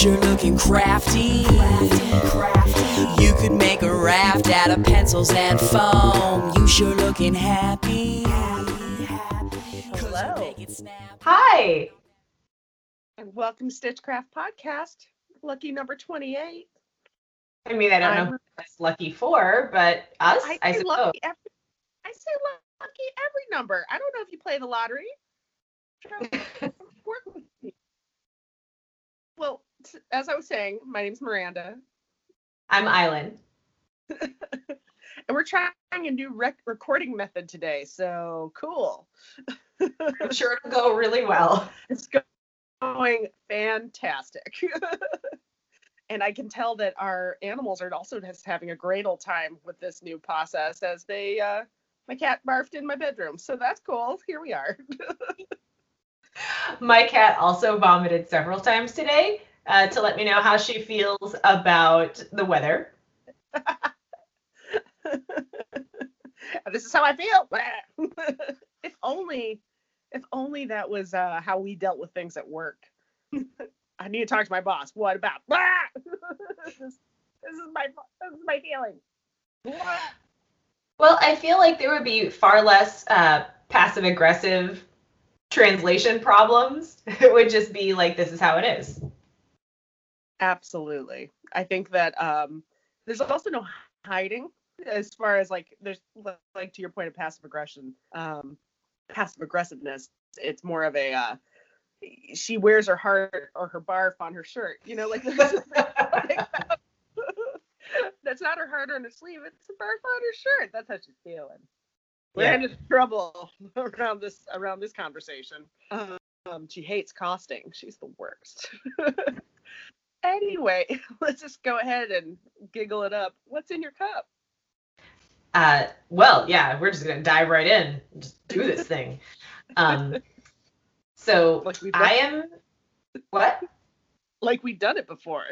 sure looking crafty. You could make a raft out of pencils and foam. You sure looking happy. Hello. Hi. And welcome to Stitchcraft Podcast. Lucky number 28. I mean, I don't know I'm- who that's lucky for, but us, I, I say suppose. lucky every, I say lucky every number. I don't know if you play the lottery. Trust me, work with me. Well, t- as I was saying, my name's Miranda, I'm Island. and we're trying a new rec- recording method today. So cool. I'm sure it'll go really well. It's going fantastic. and I can tell that our animals are also just having a great old time with this new process as they uh my cat barfed in my bedroom. So that's cool. Here we are. My cat also vomited several times today uh, to let me know how she feels about the weather. this is how I feel. if only if only that was uh how we dealt with things at work. I need to talk to my boss. What about this, this is my this is my feeling. Well, I feel like there would be far less uh, passive aggressive translation problems. It would just be like, this is how it is. Absolutely. I think that um, there's also no hiding as far as like there's like to your point of passive aggression, um, passive aggressiveness. It's more of a uh, she wears her heart or her barf on her shirt. You know, like that's not her heart on her sleeve. It's a barf on her shirt. That's how she's feeling. We're Yeah. trouble around this around this conversation. Um, she hates costing. She's the worst. Anyway, let's just go ahead and giggle it up. What's in your cup? Uh, well, yeah, we're just gonna dive right in, just do this thing. Um, so Like I am what? like we've done it before.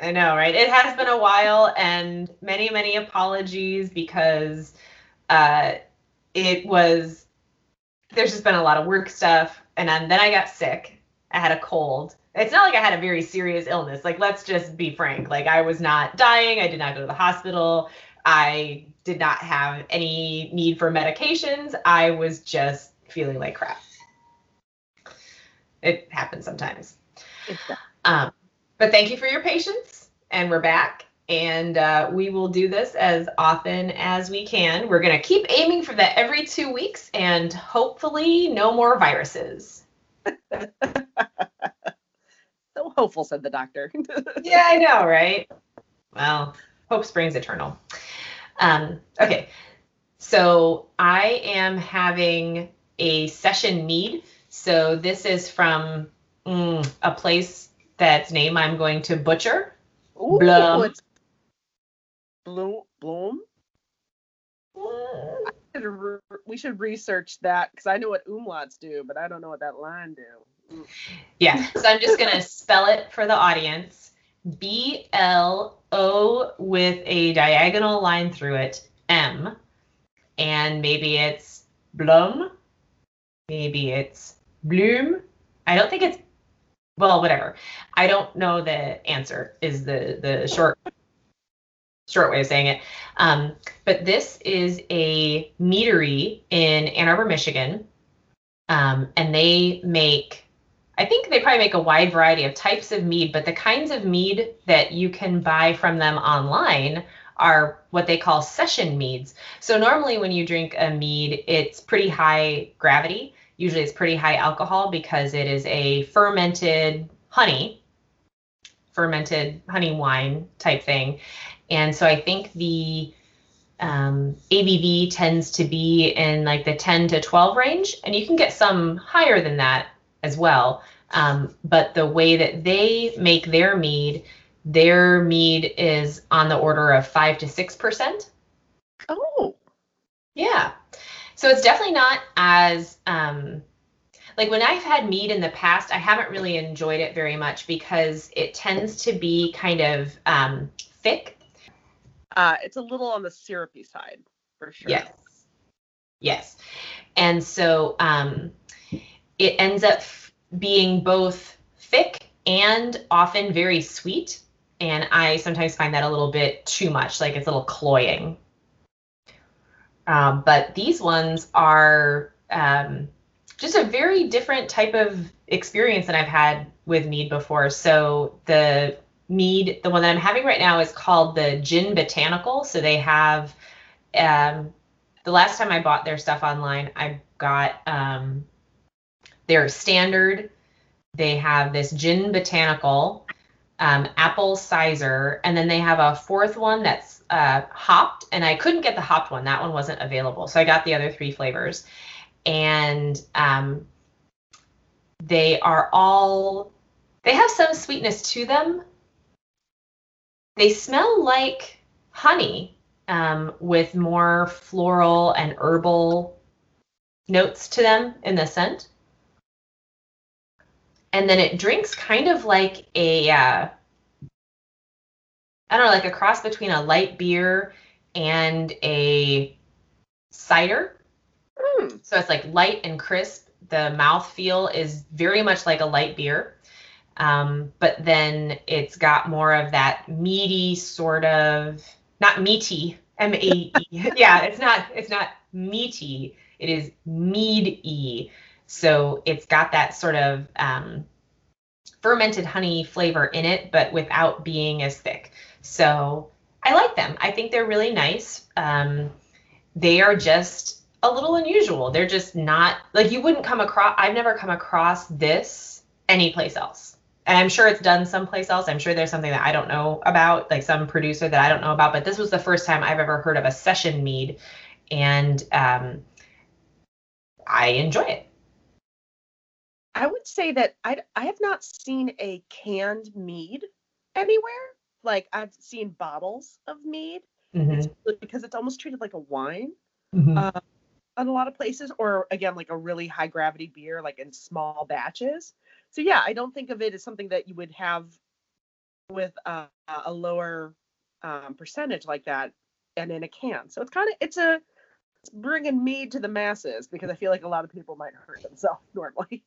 I know, right? It has been a while, and many, many apologies because uh, it was. There's just been a lot of work stuff, and then, then I got sick. I had a cold. It's not like I had a very serious illness. Like, let's just be frank. Like, I was not dying. I did not go to the hospital. I did not have any need for medications. I was just feeling like crap. It happens sometimes. Um, but thank you for your patience, and we're back. And uh, we will do this as often as we can. We're going to keep aiming for that every two weeks, and hopefully, no more viruses. So hopeful, said the doctor. yeah, I know, right? Well, hope springs eternal. Um, okay, so I am having a session need. So this is from mm, a place that's name I'm going to butcher. Ooh, Blum. it's Bloom. Bloom. We should research that because I know what umlauts do, but I don't know what that line do. Yeah, so I'm just gonna spell it for the audience. B L O with a diagonal line through it, M, and maybe it's Blum, maybe it's Bloom. I don't think it's well, whatever. I don't know the answer. Is the the short short way of saying it. Um, but this is a meadery in Ann Arbor, Michigan, um, and they make I think they probably make a wide variety of types of mead, but the kinds of mead that you can buy from them online are what they call session meads. So normally when you drink a mead, it's pretty high gravity. Usually it's pretty high alcohol because it is a fermented honey, fermented honey wine type thing. And so I think the um, ABV tends to be in like the 10 to 12 range, and you can get some higher than that as well. Um, but the way that they make their mead, their mead is on the order of five to six percent. Oh, Yeah. So it's definitely not as um, like when I've had mead in the past, I haven't really enjoyed it very much because it tends to be kind of um, thick. uh, it's a little on the syrupy side for sure. Yes. Yes. And so um, it ends up f- being both thick and often very sweet. And I sometimes find that a little bit too much, like it's a little cloying. Um, but these ones are um, just a very different type of experience than I've had with mead before. So the mead, the one that I'm having right now, is called the Gin Botanical. So they have um, the last time I bought their stuff online, I got um, their standard. They have this Gin Botanical, um, Apple Sizer, and then they have a fourth one that's uh, hopped. And I couldn't get the hopped one; that one wasn't available. So I got the other three flavors, and um, they are all they have some sweetness to them. They smell like honey um, with more floral and herbal notes to them in the scent. And then it drinks kind of like a, uh, I don't know, like a cross between a light beer and a cider. Hmm. So it's like light and crisp. The mouth feel is very much like a light beer. Um, but then it's got more of that meaty sort of not meaty M A E. yeah, it's not it's not meaty. It is mead-y. So it's got that sort of um, fermented honey flavor in it, but without being as thick. So I like them. I think they're really nice. Um, they are just a little unusual. They're just not like you wouldn't come across. I've never come across this anyplace else. And I'm sure it's done someplace else. I'm sure there's something that I don't know about, like some producer that I don't know about. But this was the first time I've ever heard of a session mead, and um, I enjoy it. I would say that I I have not seen a canned mead anywhere. Like I've seen bottles of mead Mhm. because it's almost treated like a wine Mhm. uh, in a lot of places, or again like a really high gravity beer, like in small batches. So yeah, I don't think of it as something that you would have with uh, a lower um, percentage like that and in a can. So it's kind of it's a it's bringing mead to the masses because I feel like a lot of people might hurt themselves normally.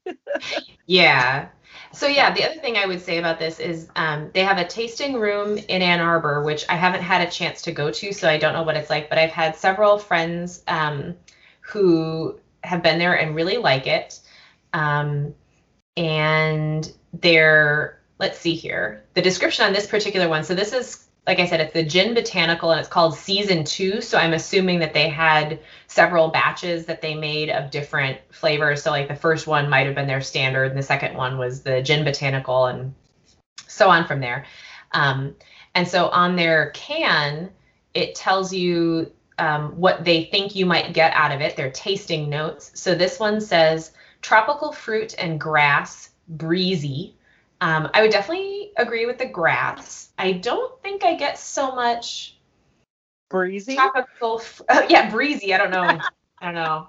Yeah. So yeah, the other thing I would say about this is um, they have a tasting room in Ann Arbor, which I haven't had a chance to go to, so I don't know what it's like. But I've had several friends um, who have been there and really like it. Um, and they're let's see here the description on this particular one. So this is like I said, it's the Gin Botanical and it's called Season Two. So I'm assuming that they had several batches that they made of different flavors. So like the first one might have been their standard, and the second one was the Gin Botanical, and so on from there. Um, and so on their can, it tells you um, what they think you might get out of it. Their tasting notes. So this one says tropical fruit and grass, breezy. Um, I would definitely agree with the grass. I don't think I get so much Breezy. tropical. F- uh, yeah, breezy. I don't know. I don't know.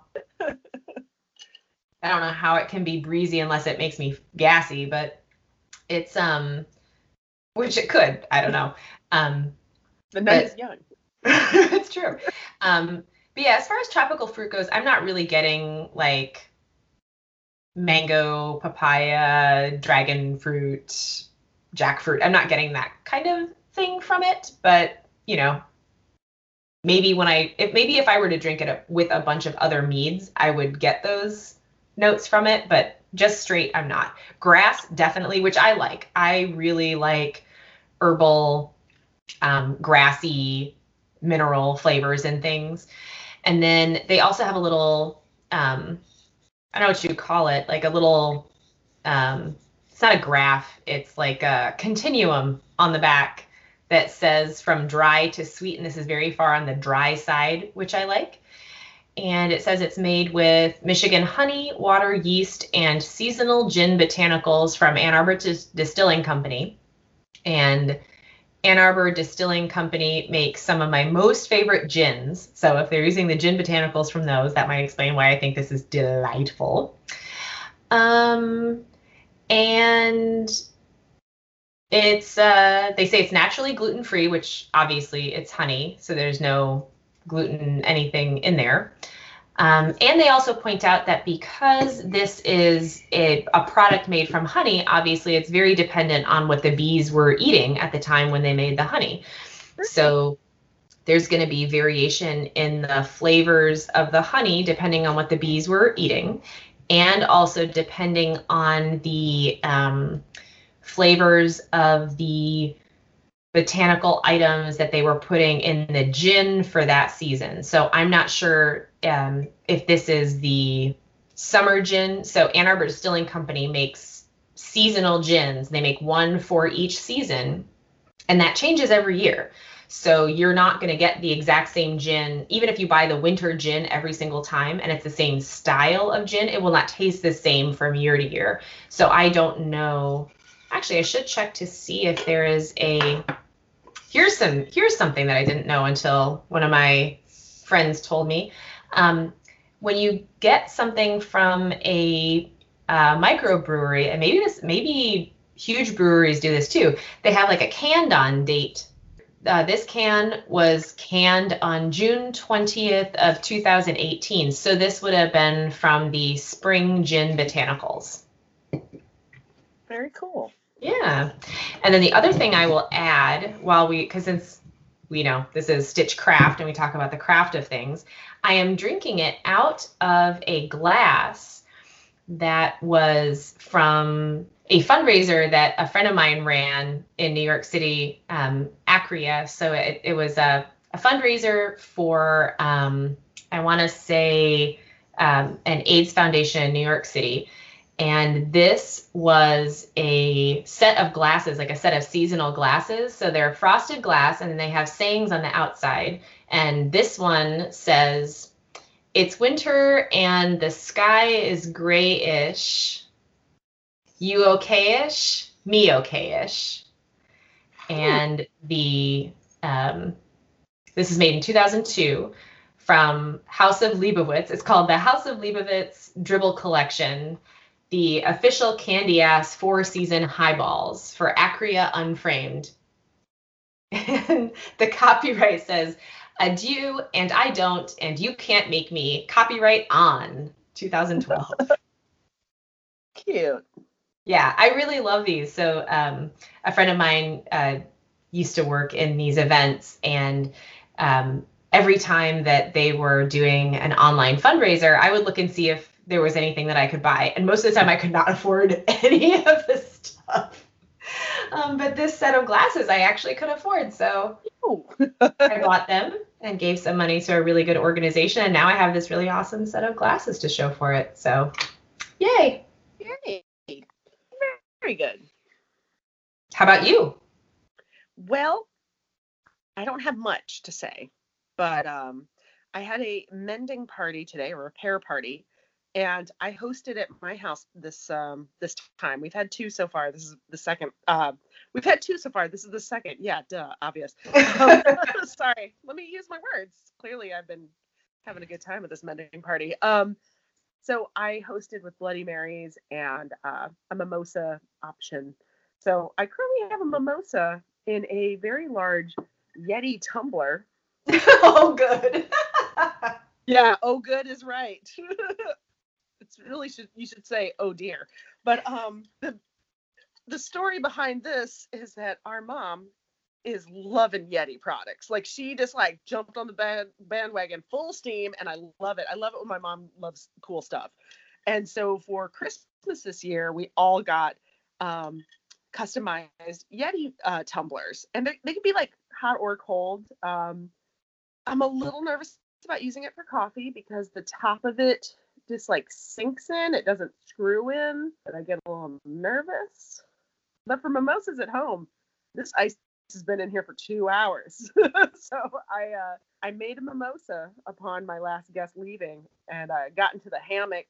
I don't know how it can be breezy unless it makes me gassy, but it's um, which it could. I don't know. Um, The night is young. it's true. Um, but yeah, as far as tropical fruit goes, I'm not really getting like mango, papaya, dragon fruit, jackfruit. I'm not getting that kind of thing from it, but you know, maybe when I if maybe if I were to drink it with a bunch of other meads, I would get those notes from it, but just straight I'm not. Grass definitely, which I like. I really like herbal um, grassy mineral flavors and things. And then they also have a little um, I don't know what you call it, like a little um, it's not a graph, it's like a continuum on the back that says from dry to sweet, and this is very far on the dry side, which I like. And it says it's made with Michigan honey, water, yeast, and seasonal gin botanicals from Ann Arbor Distilling Company. And Ann Arbor Distilling Company makes some of my most favorite gins. So if they're using the gin botanicals from those, that might explain why I think this is delightful. Um, and it's uh, they say it's naturally gluten free, which obviously it's honey, so there's no gluten anything in there. Um, and they also point out that because this is a, a, product made from honey, obviously it's very dependent on what the bees were eating at the time when they made the honey. So there's going to be variation in the flavors of the honey depending on what the bees were eating, and also depending on the um, flavors of the botanical items that they were putting in the gin for that season. So I'm not sure um, if this is the summer gin. So Ann Arbor Distilling Company makes seasonal gins. They make one for each season, and that changes every year. So you're not going to get the exact same gin, even if you buy the winter gin every single time and it's the same style of gin, it will not taste the same from year to year. So I don't know. Actually, I should check to see if there is a here's some here's something that I didn't know until one of my friends told me. Um, when you get something from a uh, microbrewery, and maybe this maybe huge breweries do this too. They have like a canned on date. Uh, this can was canned on June 20th of 2018. So this would have been from the Spring Gin Botanicals. Very cool. Yeah. And then the other thing I will add while we, because since we know this is Stitch Craft and we talk about the craft of things, I am drinking it out of a glass that was from a fundraiser that a friend of mine ran in New York City, um, Acria. So it, it was a, a fundraiser for, um, I want to say, um, an AIDS foundation in New York City and this was a set of glasses, like a set of seasonal glasses. So they're frosted glass and they have sayings on the outside. And this one says, It's winter and the sky is grayish. You okayish? Me okayish. And the um, this is made in 2002 from House of Leibowitz. It's called the House of Leibowitz Dribble Collection the official candy ass four season highballs for Acria Unframed. And the copyright says, Adieu, and I don't, and you can't make me. Copyright on 2012. Cute. Yeah, I really love these. So, um, a friend of mine uh, used to work in these events, and um, every time that they were doing an online fundraiser, I would look and see if there was anything that I could buy. And most of the time I could not afford any of the stuff. Um, but this set of glasses I actually could afford. So I bought them and gave some money to a really good organization. And now I have this really awesome set of glasses to show for it. So yay. Yay. Very good. How about you? Well, I don't have much to say, but um, I had a mending party today, a repair party and I hosted at my house this um this time. We've had two so far. This is the second. Uh, we've had two so far. This is the second. Yeah, duh, obvious. Um, sorry. Let me use my words. Clearly, I've been having a good time at this mending party. Um, so I hosted with Bloody Marys and uh, a mimosa option. So I currently have a mimosa in a very large Yeti tumbler. oh, good. yeah. Oh, good is right it's really should you should say oh dear. But um the the story behind this is that our mom is loving yeti products. Like she just like jumped on the band, bandwagon full steam and i love it. I love it when my mom loves cool stuff. And so for christmas this year we all got um customized yeti uh, tumblers. And they, they can be like hot or cold. Um i'm a little nervous about using it for coffee because the top of it just like sinks in. It doesn't screw in, and I get a little nervous. But for mimosas at home, this ice has been in here for two hours. so I uh, I made a mimosa upon my last guest leaving, and I got into the hammock.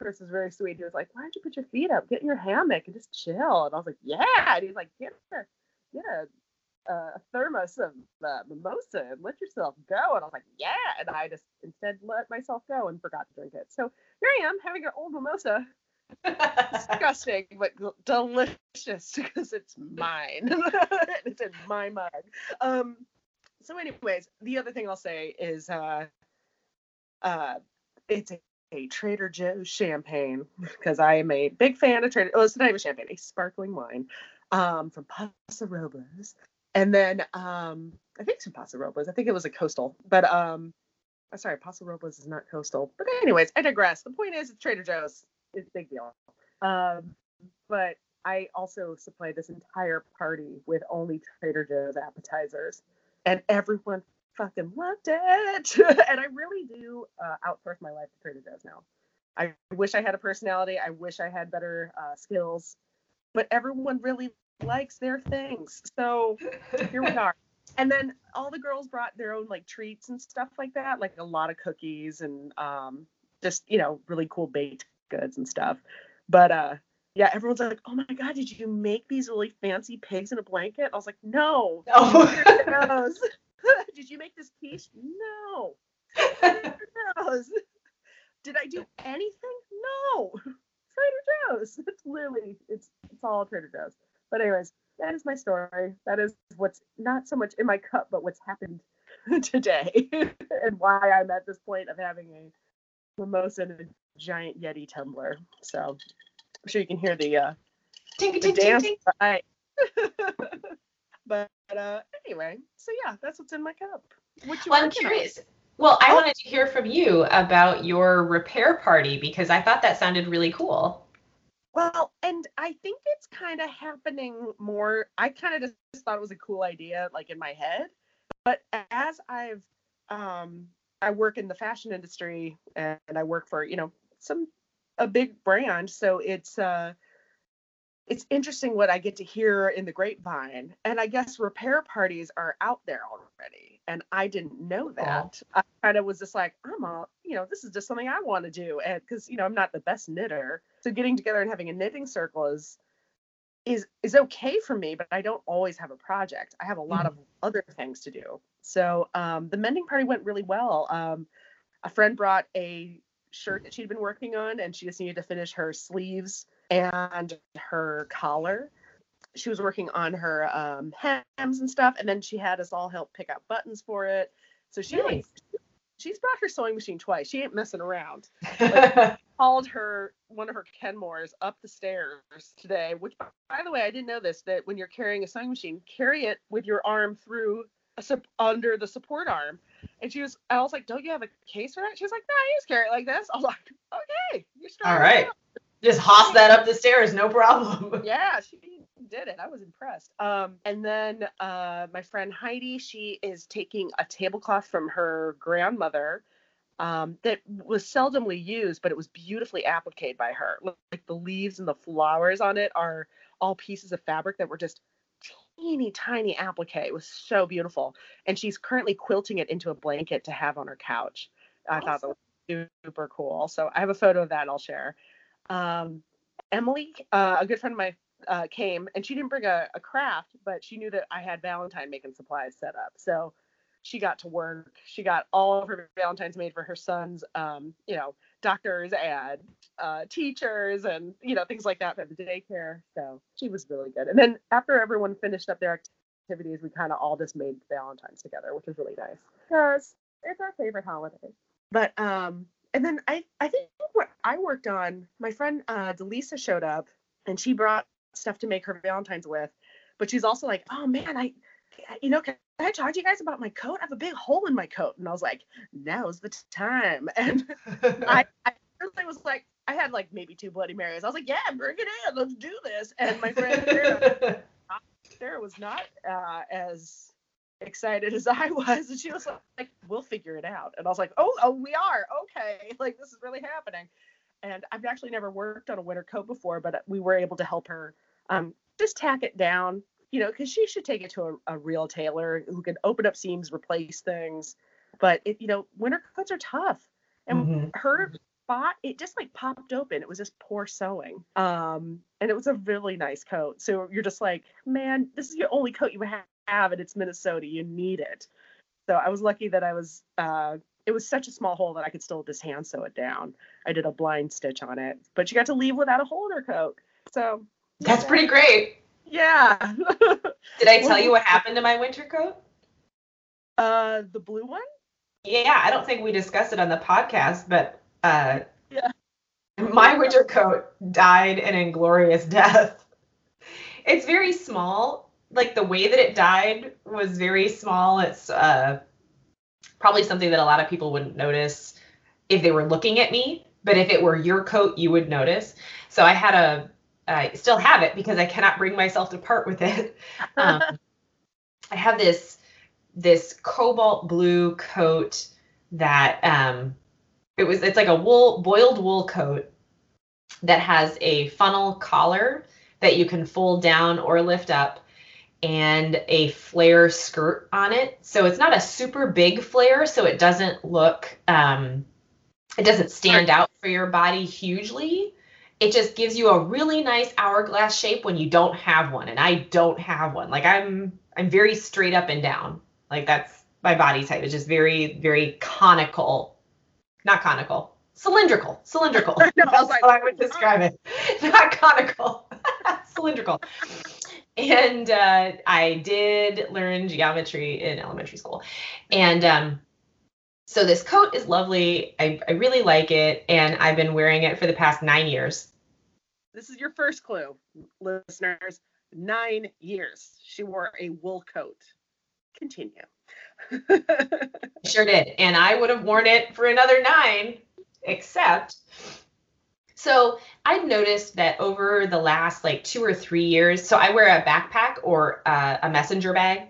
Chris was very sweet. He was like, "Why don't you put your feet up, get in your hammock, and just chill?" And I was like, "Yeah." And he's like, "Get a get a a thermos of uh, mimosa and let yourself go. And I was like, yeah. And I just instead let myself go and forgot to drink it. So here I am having an old mimosa. Disgusting, but delicious because it's mine. it's in my mug. Um, so, anyways, the other thing I'll say is uh, uh, it's a, a Trader Joe's champagne because I am a big fan of Trader. Oh, it's not even champagne, a sparkling wine um, from Paso Robles, and then um, I think it's from Paso Robles. I think it was a coastal, but um, I'm sorry, Paso Robles is not coastal. But anyways, I digress. The point is, it's Trader Joe's. It's a big deal. Um, but I also supplied this entire party with only Trader Joe's appetizers, and everyone fucking loved it. and I really do uh, outsource my life to Trader Joe's now. I wish I had a personality. I wish I had better uh, skills, but everyone really likes their things. So here we are. And then all the girls brought their own like treats and stuff like that, like a lot of cookies and um, just you know really cool baked goods and stuff. But uh, yeah, everyone's like, "Oh my god, did you make these really fancy pigs in a blanket?" I was like, "No." Oh. did you make this quiche? No. Joe's. Did I do anything? No. Trader Joe's. It's literally it's it's all Trader Joe's. But anyways, that is my story. That is what's not so much in my cup, but what's happened today, and why I'm at this point of having a mimosa and a giant Yeti tumbler. So I'm sure you can hear the uh, Tink, the tink, tink, dance. tink. Right. but uh, anyway, so yeah, that's what's in my cup. What you Well, I'm working on? curious. Well, I Oh. wanted to hear from you about your repair party because I thought that sounded really cool. Well, and I think it's kind of happening more. I kind of just thought it was a cool idea, like in my head. But as I've, um, I work in the fashion industry and I work for, you know, some a big brand, so it's uh, it's interesting what I get to hear in the grapevine. And I guess repair parties are out there already, and I didn't know that. I kind of was just like, I'm all, you know, this is just something I want to do, and because you know I'm not the best knitter, so getting together and having a knitting circle is is is okay for me, but I don't always have a project. I have a lot of other things to do. So um, the mending party went really well. Um, a friend brought a shirt that she'd been working on, and she just needed to finish her sleeves and her collar. She was working on her um, hems and stuff, and then she had us all help pick out buttons for it. So she like, she's brought her sewing machine twice. She ain't messing around That's called her one of her Kenmores up the stairs today. Which, by the way, I didn't know this that when you're carrying a sewing machine, carry it with your arm through a sup- under the support arm. And she was, I was like, "Don't you have a case for that?" She was like, "No, I just carry it like this." I was like, "Okay, you're strong." All right. Just hoss that up the stairs, no problem. Yeah, she did it. I was impressed. Um, and then uh, my friend Heidi, she is taking a tablecloth from her grandmother um, that was seldomly used, but it was beautifully appliqued by her. Like the leaves and the flowers on it are all pieces of fabric that were just teeny tiny applique. It was so beautiful. And she's currently quilting it into a blanket to have on her couch. I thought that was super cool. So I have a photo of that I'll share. Um, Emily, uh, a good friend of mine, uh, came and she didn't bring a, a craft, but she knew that I had Valentine making supplies set up. So she got to work. She got all of her Valentines made for her sons, um, you know, doctors and uh, teachers and, you know, things like that for the daycare. So she was really good. And then after everyone finished up their activities, we kind of all just made Valentines together, which was really nice because it's our favorite holiday. But um, and then I I think what I worked on, my friend uh, Delisa showed up and she brought stuff to make her Valentines with, but she's also like, oh man, I, you know, can I talk to you guys about my coat? I have a big hole in my coat, and I was like, now's the time. And I, I was like, I had like maybe two Bloody Marys. I was like, yeah, bring it in, let's do this. And my friend Sarah, Sarah was not uh, as excited as I was, and she was like, "We'll figure it out." And I was like, "Oh, oh, we are okay. Like this is really happening." And I've actually never worked on a winter coat before, but we were able to help her um, just tack it down, you know, because she should take it to a, a real tailor who can open up seams, replace things. But it, you know, winter coats are tough, and Mhm. her spot it just like popped open. It was just poor sewing, um, and it was a really nice coat. So you're just like, man, this is your only coat you ha- have, and it's Minnesota. You need it. So I was lucky that I was. Uh, it was such a small hole that I could still just hand sew it down. I did a blind stitch on it, but she got to leave without a hole in her coat. So That's pretty great. Yeah. Did I tell you what happened to my winter coat? uh, the blue one. Yeah, I don't think we discussed it on the podcast, but Uh, Yeah. My winter coat died an inglorious death. It's very small. Like the way that it died was very small. It's uh, probably something that a lot of people wouldn't notice if they were looking at me. But if it were your coat, you would notice. So I had a, I still have it because I cannot bring myself to part with it. Um, I have this this cobalt blue coat that um it was it's like a wool boiled wool coat that has a funnel collar that you can fold down or lift up and a flare skirt on it. So it's not a super big flare so it doesn't look um it doesn't stand out for your body hugely. It just gives you a really nice hourglass shape when you don't have one and i don't have one. Like i'm i'm very straight up and down. Like that's my body type. It's just very very conical. Not conical cylindrical cylindrical. I know, I was that's like, how i would describe it. Not conical. Cylindrical. And uh, i did learn geometry in elementary school. And um, so this coat is lovely. I, I really like it. And i've been wearing it for the past nine years. This is your first clue, listeners. Nine years. She wore a wool coat. Continue. Sure did. And I would have worn it for another nine, except. So I've noticed that over the last like two or three years, so I wear a backpack or uh, a messenger bag.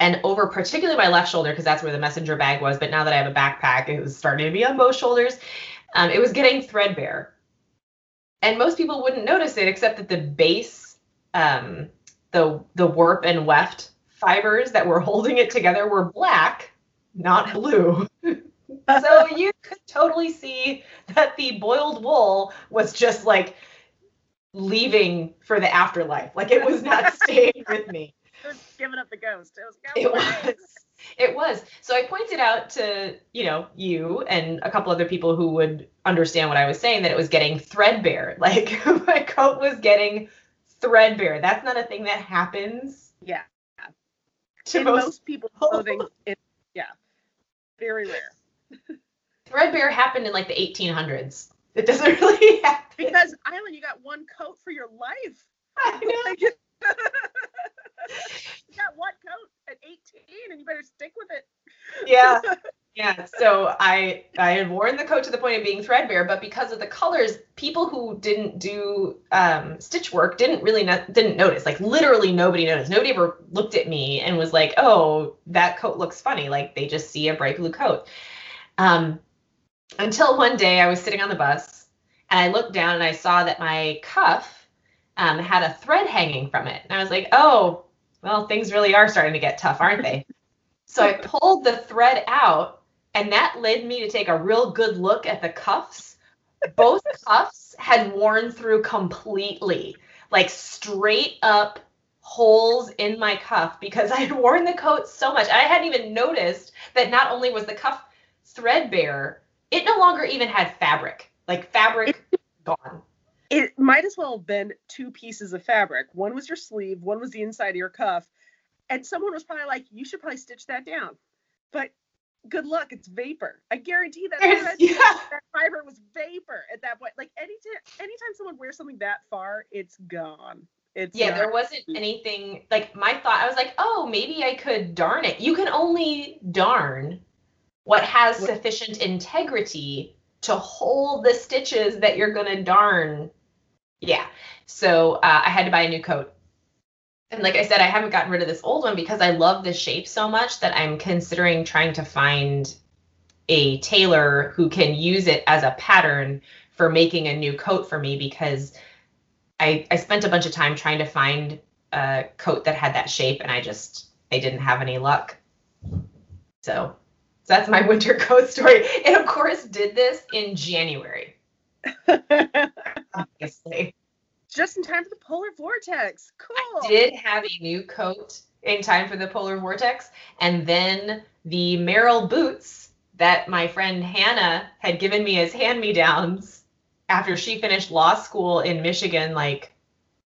And over particularly my left shoulder, because that's where the messenger bag was. But now that I have a backpack, it was starting to be on both shoulders. Um, it was getting threadbare. And most people wouldn't notice it, except that the base, um, the the warp and weft fibers that were holding it together were black, not blue. so you could totally see that the boiled wool was just like leaving for the afterlife. Like it was not staying with me. Just giving up the ghost. It was, It was. It was. So I pointed out to, you know, you and a couple other people who would understand what I was saying that it was getting threadbare. Like my coat was getting threadbare. That's not a thing that happens Yeah. to most most people's clothing, it, yeah. Very rare. Threadbare happened in like the 1800s. It doesn't really happen. Because Island, you got one coat for your life. I know. Like, you got one coat at 18 and you better stick with it. Yeah. Yeah. So I I had worn the coat to the point of being threadbare, but because of the colors, people who didn't do um, stitch work didn't really no- didn't notice. Like literally nobody noticed. Nobody ever looked at me and was like, "Oh, that coat looks funny." Like they just see a bright blue coat. Um, until one day I was sitting on the bus and I looked down and I saw that my cuff um, had a thread hanging from it, and I was like, "Oh, well, things really are starting to get tough, aren't they?" So I pulled the thread out, and that led me to take a real good look at the cuffs. Both cuffs had worn through completely, like straight up holes in my cuff because I had worn the coat so much. I hadn't even noticed that not only was the cuff threadbare, it no longer even had fabric. Like fabric gone. It might as well have been two pieces of fabric. One was your sleeve, one was the inside of your cuff. And someone was probably like, you should probably stitch that down. But good luck, it's vapor. I guarantee that, thread- yeah. that fiber was vapor at that point. Like anytime anytime someone wears something that far, it's gone. It's Yeah, there wasn't anything like my thought. I was like, oh, maybe I could darn it. You can only darn what has What- sufficient integrity to hold the stitches that you're gonna darn. Yeah. So uh, I had to buy a new coat. And like I said, I haven't gotten rid of this old one because I love the shape so much that I'm considering trying to find a tailor who can use it as a pattern for making a new coat for me because I, I spent a bunch of time trying to find a coat that had that shape and I just I didn't have any luck. So, so that's my winter coat story. And of course did this in January, obviously. just in time for the polar vortex. Cool. Did have a new coat in time for the polar vortex and then the Merrell boots that my friend Hannah had given me as hand-me-downs after she finished law school in Michigan like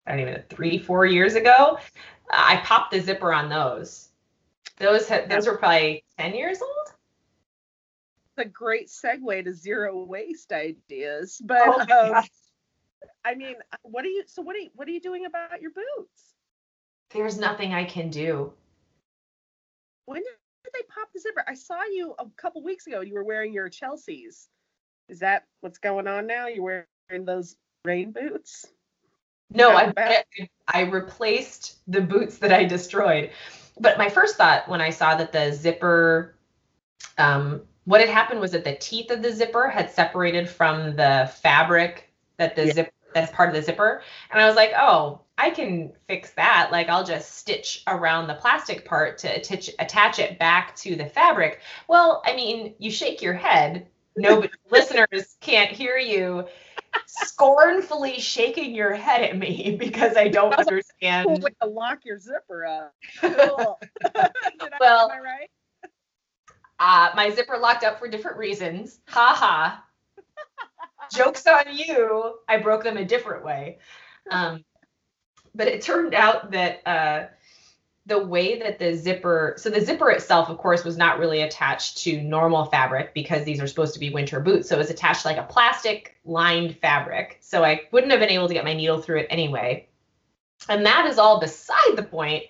I don't even know, 3 4 years ago. I popped the zipper on those. Those had, those were probably 10 years old. A great segue to zero waste ideas. But Oh um. I mean, what are you? So what are you, what are you doing about your boots? There's nothing I can do. When did they pop the zipper? I saw you a couple weeks ago. You were wearing your Chelsea's. Is that what's going on now? You're wearing those rain boots? No, I? I replaced the boots that I destroyed. But my first thought when I saw that the zipper, um, what had happened was that the teeth of the zipper had separated from the fabric that the Yeah. zip that's part of the zipper, and I was like, oh, I can fix that. Like I'll just stitch around the plastic part to attach attach it back to the fabric. Well, I mean, you shake your head. No, listeners can't hear you scornfully shaking your head at me because I don't understand. way to lock your zipper up. Cool. Did I- Well- am I right? Uh, my zipper locked up for different reasons. Ha ha. Joke's on you. I broke them a different way. Um, but it turned out that uh, the way that the zipper, so the zipper itself, of course, was not really attached to normal fabric because these are supposed to be winter boots. So it was attached to like a plastic lined fabric. So I wouldn't have been able to get my needle through it anyway. And that is all beside the point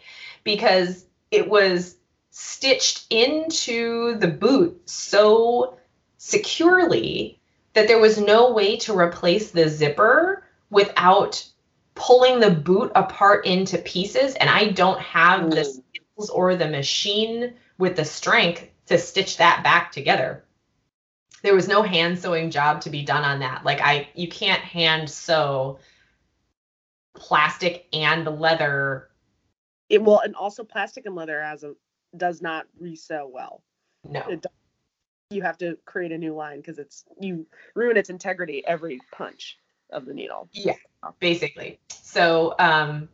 because it was stitched into the boot so securely that there was no way to replace the zipper without pulling the boot apart into pieces and I don't have the mm. skills or the machine with the strength to stitch that back together. There was no hand sewing job to be done on that. Like I you can't hand sew plastic and leather. It will, and also plastic and leather has a does not resell well. No. You have to create a new line because it's you ruin its integrity every punch of the needle. Yeah, basically. So um,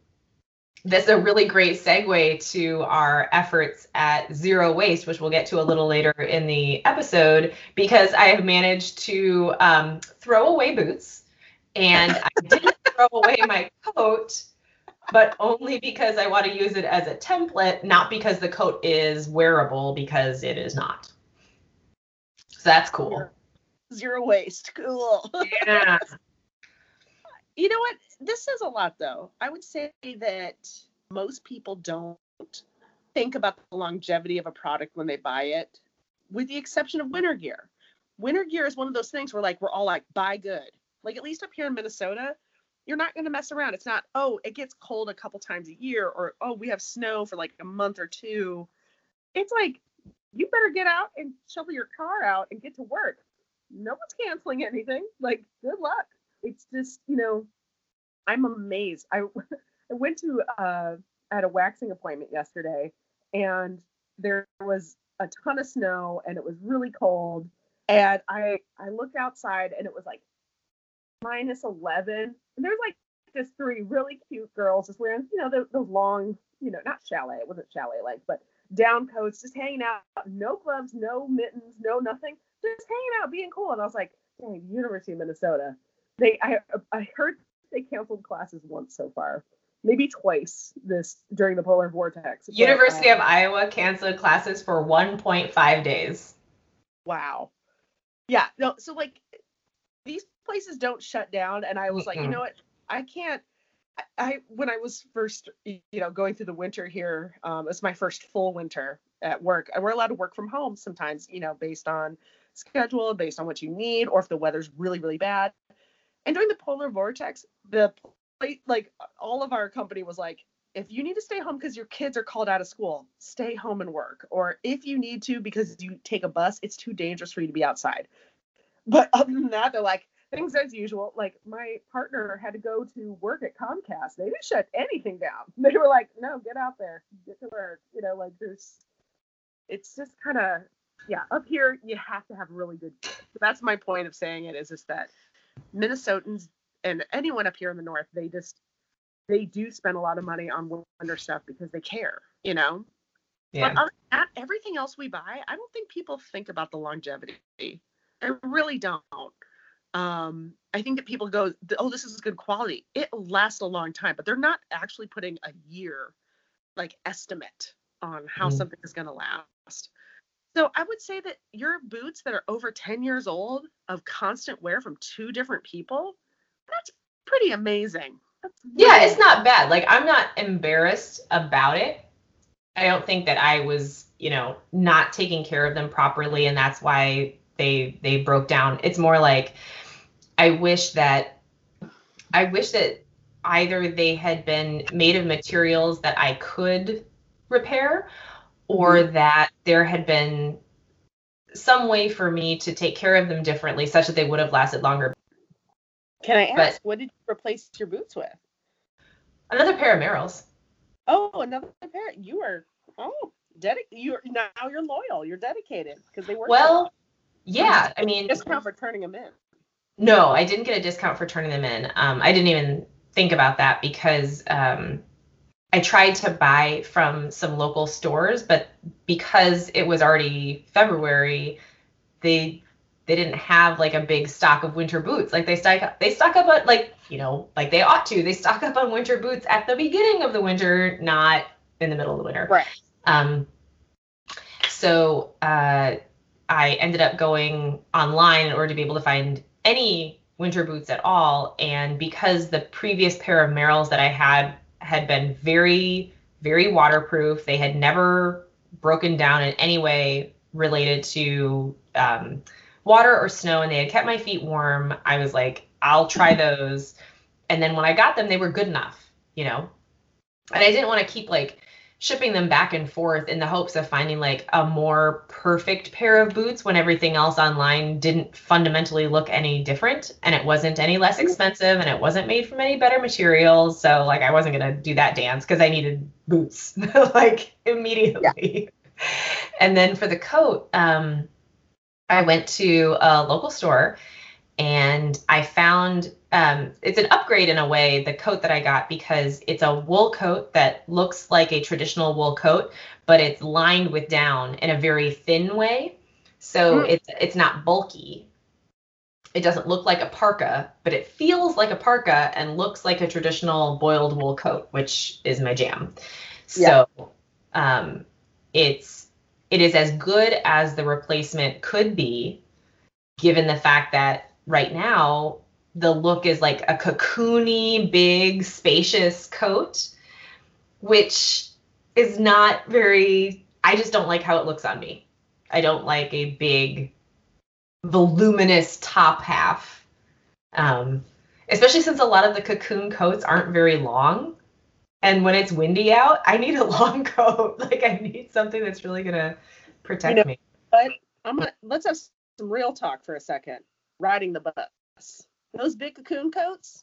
that's a really great segue to our efforts at zero waste, which we'll get to a little later in the episode, because I have managed to um, throw away boots and I didn't throw away my coat. But only because I want to use it as a template, not because the coat is wearable, because it is not. So that's cool. Zero waste. Cool. Yeah. you know what? This says a lot, though. I would say that most people don't think about the longevity of a product when they buy it, with the exception of winter gear. Winter gear is one of those things where, like, we're all like, buy good. Like, at least up here in Minnesota, you're not going to mess around. It's not, oh, it gets cold a couple times a year, or, oh, we have snow for like a month or two. It's like, you better get out and shovel your car out and get to work. No one's canceling anything. Like, good luck. It's just, you know, I'm amazed. I I went to uh at a waxing appointment yesterday and there was a ton of snow and it was really cold and I I looked outside and it was like minus 11 and there's like just three really cute girls just wearing you know those, those long you know not chalet it wasn't chalet like but down coats just hanging out no gloves no mittens no nothing just hanging out being cool and I was like dang University of Minnesota they I I heard they canceled classes once so far, maybe twice this during the polar vortex. but, University uh, of Iowa canceled classes for 1.5 days. wow. Yeah, no, so like these places don't shut down, and I was like, you know what, I can't. I, when I was first, you know, going through the winter here, um, it's my first full winter at work. and We're allowed to work from home sometimes, you know, based on schedule, based on what you need, or if the weather's really, really bad. And during the polar vortex, the like all of our company was like, if you need to stay home because your kids are called out of school, stay home and work. Or if you need to because you take a bus, it's too dangerous for you to be outside. But other than that, they're like things as usual. Like my partner had to go to work at Comcast. They didn't shut anything down. They were like, no, get out there, get to work. You know, like there's, it's just kind of, yeah. Up here, you have to have really good. That's my point of saying it is just that Minnesotans and anyone up here in the north, they just they do spend a lot of money on wonder stuff because they care, you know. Yeah. But other than that, everything else we buy, I don't think people think about the longevity. I really don't. Um, I think that people go, oh, this is good quality. It lasts a long time, but they're not actually putting a year like estimate on how Mm. something is going to last. So I would say that your boots that are over 10 years old of constant wear from two different people, that's pretty amazing. That's Yeah, really- it's not bad. Like I'm not embarrassed about it. I don't think that I was, you know, not taking care of them properly and that's why they they broke down. It's more like I wish that I wish that either they had been made of materials that I could repair or mm-hmm. that there had been some way for me to take care of them differently such that they would have lasted longer. Can I but- ask, what did you replace your boots with? Another pair of Merrells. Oh, another pair. You are, oh, dedicated. You're now you're loyal. You're dedicated because they work. Well, yeah, I mean, discount for turning them in. no, I didn't get a discount for turning them in. Um, I didn't even think about that because um, I tried to buy from some local stores, but because it was already February, they they didn't have like a big stock of winter boots. Like they stock up, they stock up on like you know like they ought to. They stock up on winter boots at the beginning of the winter, not in the middle of the winter. Right. Um, so uh, I ended up going online in order to be able to find any winter boots at all. And because the previous pair of Merrells that I had had been very, very waterproof, they had never broken down in any way related to um, water or snow, and they had kept my feet warm. I was like, I'll try those. And then when I got them, they were good enough, you know? And I didn't want to keep like shipping them back and forth in the hopes of finding like a more perfect pair of boots when everything else online didn't fundamentally look any different and it wasn't any less expensive and it wasn't made from any better materials. So like i wasn't going to do that dance because i needed boots like immediately. And then for the coat um i went to a local store and I found um, it's an upgrade in a way, the coat that I got, because it's a wool coat that looks like a traditional wool coat, but it's lined with down in a very thin way. So Mm. it's it's not bulky. It doesn't look like a parka, but it feels like a parka and looks like a traditional boiled wool coat, which is my jam. Yeah. So um, it's it is as good as the replacement could be, given the fact that right now the look is like a cocoony, big, spacious coat, which is not very. I just don't like how it looks on me. I don't like a big, voluminous top half, um, especially since a lot of the cocoon coats aren't very long. And when it's windy out, I need a long coat. Like I need something that's really gonna protect know- me. But I'm gonna let's have some real talk for a second. Riding the bus. Those big cocoon coats.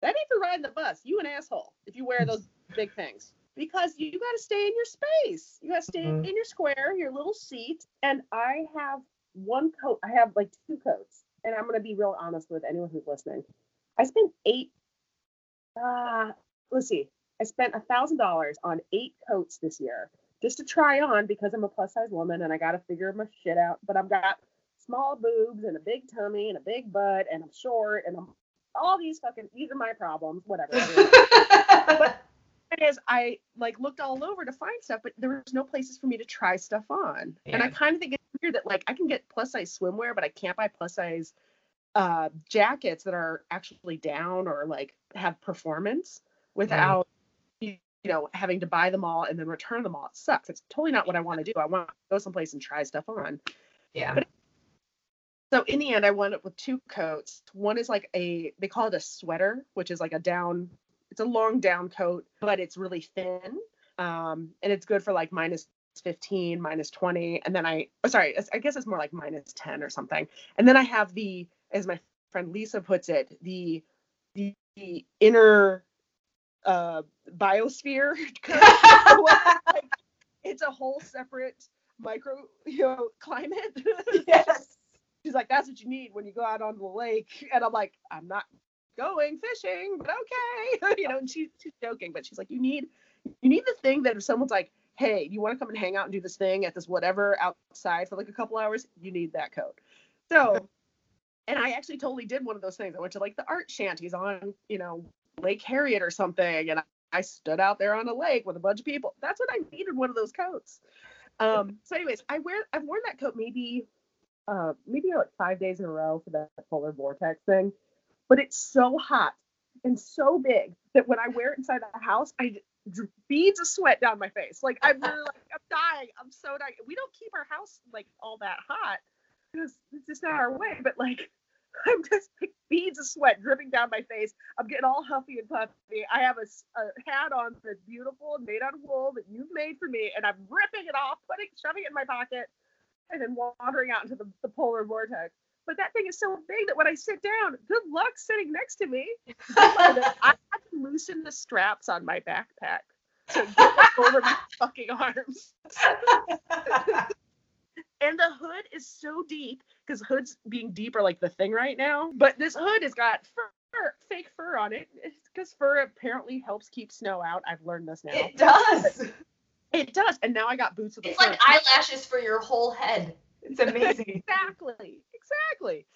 That ain't for riding the bus. You an asshole if you wear those big things. Because you got to stay in your space. You got to stay Mhm. in your square, your little seat. And I have one coat. I have like two coats. And I'm gonna be real honest with anyone who's listening. I spent eight. Uh, let's see. I spent a thousand dollars on eight coats this year just to try on because I'm a plus size woman and I got to figure my shit out. But I've got small boobs and a big tummy and a big butt and I'm short and I'm all these fucking these are my problems. Whatever. But is I like looked all over to find stuff, but there was no places for me to try stuff on. And I kind of think it's weird that like I can get plus size swimwear, but I can't buy plus size uh jackets that are actually down or like have performance without you you know having to buy them all and then return them all. It sucks. It's totally not what I want to do. I want to go someplace and try stuff on. yeah. But- So in the end, I wound up with two coats. One is like a they call it a sweater, which is like a down. It's a long down coat, but it's really thin, um, and it's good for like minus 15, minus 20. And then I, oh, sorry, I guess it's more like minus 10 or something. And then I have the, as my friend Lisa puts it, the the, the inner uh, biosphere. it's a whole separate micro, you know, climate. yes. She's like, that's what you need when you go out on the lake. And I'm like, I'm not going fishing, but okay. you know, and she, she's joking, but she's like, you need, you need the thing that if someone's like, hey, you want to come and hang out and do this thing at this whatever outside for like a couple hours, you need that coat. So, and I actually totally did one of those things. I went to like the art shanties on, you know, Lake Harriet or something, and I, I stood out there on a lake with a bunch of people. That's what I needed one of those coats. Um, so anyways, I wear I've worn that coat maybe uh maybe like five days in a row for that polar vortex thing. But it's so hot and so big that when I wear it inside the house, I beads of sweat down my face. Like I'm really like I'm dying. I'm so dying. We don't keep our house like all that hot because it's just not our way. But like I'm just like beads of sweat dripping down my face. I'm getting all huffy and puffy. I have a, a hat on that's beautiful and made out of wool that you've made for me, and I'm ripping it off, putting, shoving it in my pocket, and then wandering out into the, the polar vortex. But that thing is so big that when I sit down, good luck sitting next to me. I had to loosen the straps on my backpack to get over my fucking arms. And the hood is so deep because hoods being deep are like the thing right now. But this hood has got fur, fake fur on it because fur apparently helps keep snow out. I've learned this now. it does. It does. And now I got boots with It's like eyelashes for your whole head. It's amazing. exactly. Exactly.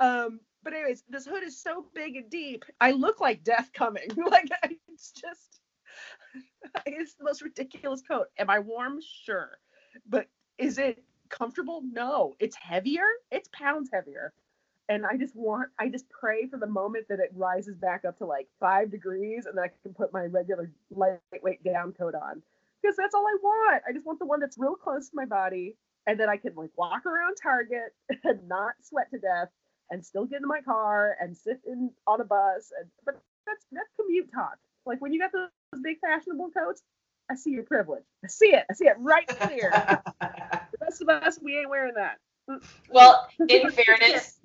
Um, but anyways, this hood is so big and deep. I look like death coming. like it's just it's the most ridiculous coat. Am I warm? Sure. But is it comfortable? No. It's heavier. It's pounds heavier. And I just want I just pray for the moment that it rises back up to like five degrees and then I can put my regular lightweight down coat on. Because that's all I want. I just want the one that's real close to my body and then I can like walk around Target and not sweat to death and still get in my car and sit in on a bus and but that's that's commute talk. Like when you got those, those big fashionable coats, I see your privilege. I see it. I see it right clear. the rest of us, we ain't wearing that. well, in fairness,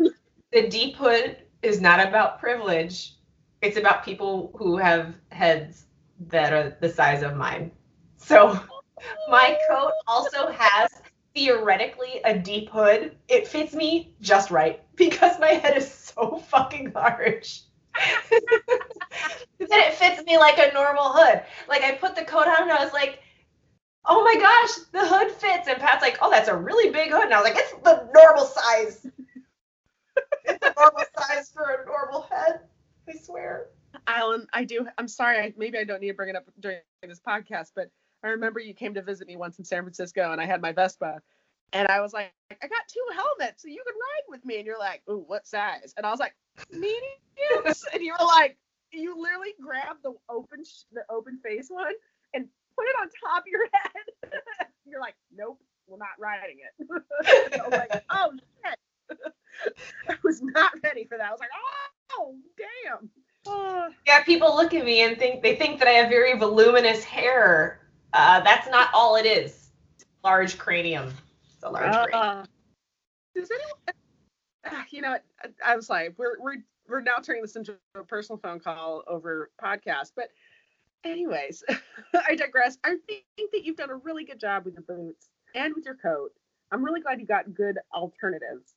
the deep hood is not about privilege. It's about people who have heads that are the size of mine. So my coat also has theoretically a deep hood. It fits me just right because my head is so fucking large. that it fits me like a normal hood. Like I put the coat on and I was like, oh my gosh, the hood fits. And Pat's like, oh, that's a really big hood. And I was like, it's the normal size. it's a normal size for a normal head. I swear. Alan, I do. I'm sorry. Maybe I don't need to bring it up during this podcast, but I remember you came to visit me once in San Francisco, and I had my Vespa, and I was like, I got two helmets, so you can ride with me. And you're like, ooh, what size? And I was like, mediums. and you were like, you literally grabbed the open, sh- the open face one and put it on top of your head. you're like, nope, we're not riding it. I was like, oh shit. I was not ready for that. I was like, oh, damn. Oh. Yeah, people look at me and think they think that I have very voluminous hair. Uh, that's not all it is. Large cranium. It's a large cranium. Uh, does anyone? ah, You know, I'm sorry. We're we're we're now turning this into a personal phone call over podcast. But, anyways, I digress. I think that you've done a really good job with your boots and with your coat. I'm really glad you got good alternatives.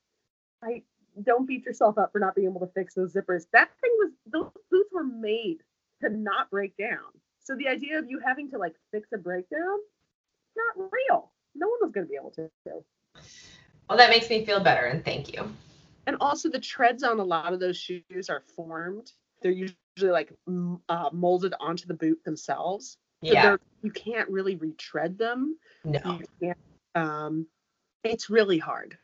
I don't beat yourself up for not being able to fix those zippers. That thing was those boots were made to not break down. So the idea of you having to like fix a breakdown, not real. No one was going to be able to. Well, that makes me feel better, and thank you. And also, the treads on a lot of those shoes are formed. They're usually like uh, molded onto the boot themselves. So Yeah. you can't really retread them. No. You can't, um, it's really hard.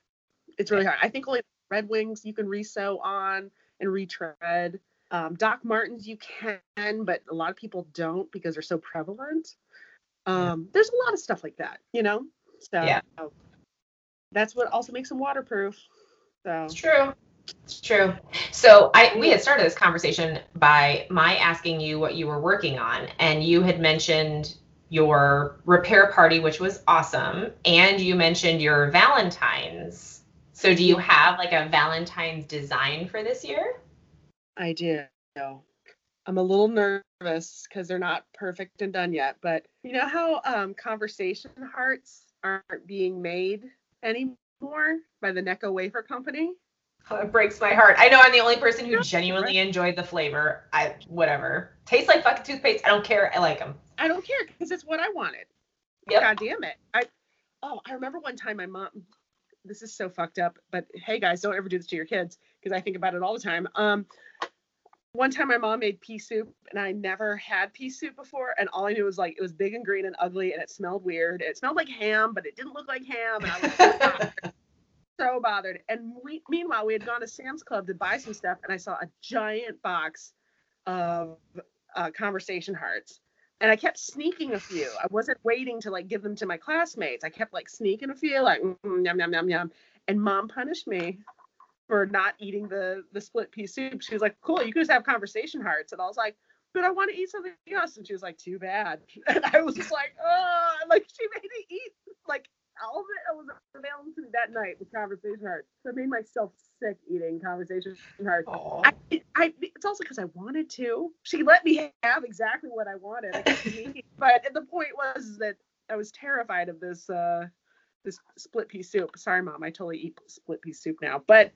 It's really hard. I think only Red Wings you can resew on and retread. Um, Doc Martens you can, but a lot of people don't because they're so prevalent. Um, There's a lot of stuff like that, you know. So Yeah. that's what also makes them waterproof. So It's true. It's true. So I we had started this conversation by my asking you what you were working on, and you had mentioned your repair party, which was awesome, and you mentioned your Valentine's. So do you have like a Valentine's design for this year? I do. I'm a little nervous because they're not perfect and done yet. But you know how um, conversation hearts aren't being made anymore by the Necco Wafer Company? Oh, it breaks my heart. I know I'm the only person who genuinely enjoyed the flavor. I whatever. Tastes like fucking toothpaste. I don't care. I like them. I don't care because it's what I wanted. Yep. God damn it. I oh, I remember one time my mom this is so fucked up, but hey guys, don't ever do this to your kids because I think about it all the time. Um one time my mom made pea soup and I never had pea soup before and all I knew was like it was big and green and ugly and it smelled weird. It smelled like ham, but it didn't look like ham and I was so bothered. So bothered. And we, meanwhile, we had gone to Sam's Club to buy some stuff and I saw a giant box of uh, conversation hearts. And I kept sneaking a few. I wasn't waiting to like give them to my classmates. I kept like sneaking a few, like mm, yum yum yum yum. And mom punished me for not eating the the split pea soup. She was like, "Cool, you can just have conversation hearts." And I was like, "But I want to eat something else." And she was like, "Too bad." And I was just like, "Oh!" Like she made me eat like all of it was available to me that night with conversation hearts. So I made myself sick eating conversation hearts. I, I, it's also because I wanted to. She let me have exactly what I wanted. I but the point was that I was terrified of this uh this split pea soup. Sorry, mom, I totally eat split pea soup now. But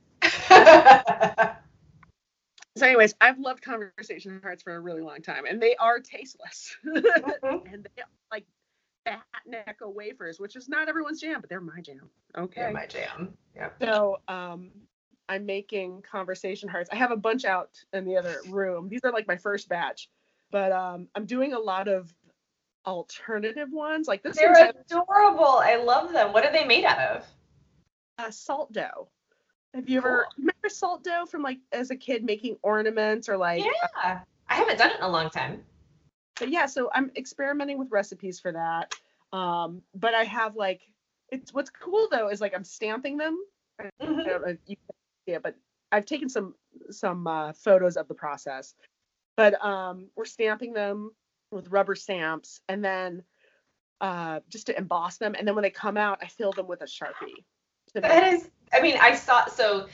so, anyways, I've loved conversation hearts for a really long time, and they are tasteless. Mhm. and they are like fat Necco wafers, which is not everyone's jam, but they're my jam. Okay. Yeah, my jam. Yeah. So um, I'm making conversation hearts. I have a bunch out in the other room. These are like my first batch, but um, I'm doing a lot of alternative ones. Like this They're adorable. I love them. What are they made out of? uh, salt dough. Have you ever remember salt dough from like as a kid making ornaments or like? Yeah. I haven't done it in a long time. But yeah, so I'm experimenting with recipes for that. Um, but I have like it's what's cool though is like I'm stamping them I Mhm. don't know if you can see it, but I've taken some some uh, photos of the process. But um, we're stamping them with rubber stamps, and then uh, just to emboss them, and then when they come out, I fill them with a sharpie. That is, I mean, I saw, so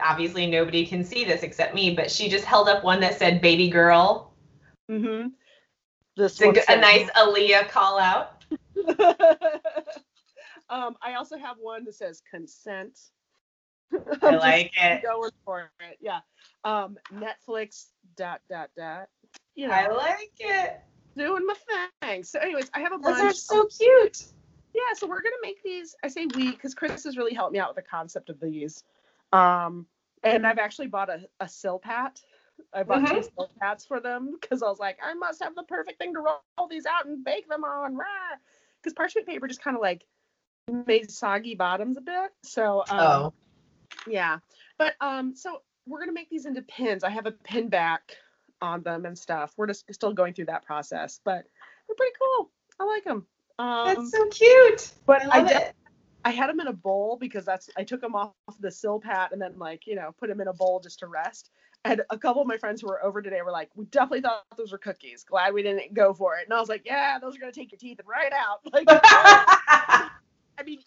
obviously nobody can see this except me, but she just held up one that said baby girl. Mhm. This a, a nice Aaliyah call out. um, I also have one that says consent. I like it. going for it. Yeah. Um, Netflix dot dot dot. You know, I like it. doing my thing. So, anyways, I have a bunch Those are so cute. Yeah, so we're gonna make these. I say we because Chris has really helped me out with the concept of these. Um, and I've actually bought a, a Silpat. I bought two Silpats for them because I was like, I must have the perfect thing to roll these out and bake them on. Because parchment paper just kind of like made soggy bottoms a bit. So um, Oh. yeah, but um, so we're gonna make these into pins. I have a pin back on them and stuff. We're just still going through that process, but they're pretty cool. I like them. Um, That's so cute. but I I. I had them in a bowl because that's I took them off the Silpat and then like you know put them in a bowl just to rest. And a couple of my friends who were over today were like, "We definitely thought those were cookies. Glad we didn't go for it." And I was like, "Yeah, those are gonna take your teeth right out." Like, I mean,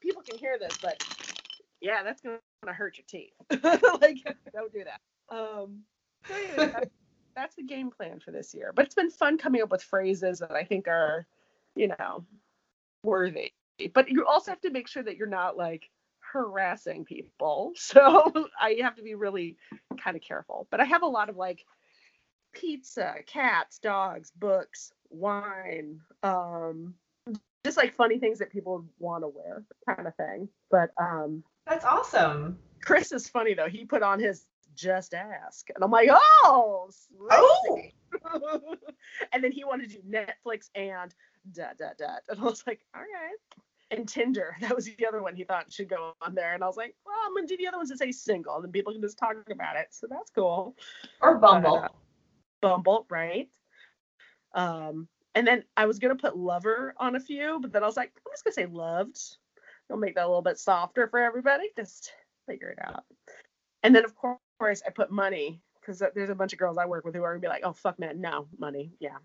people can hear this, but yeah, that's gonna hurt your teeth. like, don't do that. Um, so that's, that's the game plan for this year. But it's been fun coming up with phrases that I think are, you know, worthy. But you also have to make sure that you're not like harassing people. So I have to be really kind of careful. But I have a lot of like pizza, cats, dogs, books, wine, um, just like funny things that people want to wear, kind of thing. But um, That's awesome. Chris is funny though. He put on his just ask, and I'm like, oh, Oh. and then he wanted to do Netflix and dot dot dot, and I was like, all right. And Tinder, that was the other one he thought should go on there, and I was like, well, I'm gonna do the other ones that say single, and then people can just talk about it, so that's cool. Or Bumble. Uh, Bumble, right? Um, and then I was gonna put lover on a few, but then I was like, I'm just gonna say loved. I'll make that a little bit softer for everybody. Just figure it out. And then of course I put money because there's a bunch of girls I work with who are gonna be like, oh fuck man, no money, yeah.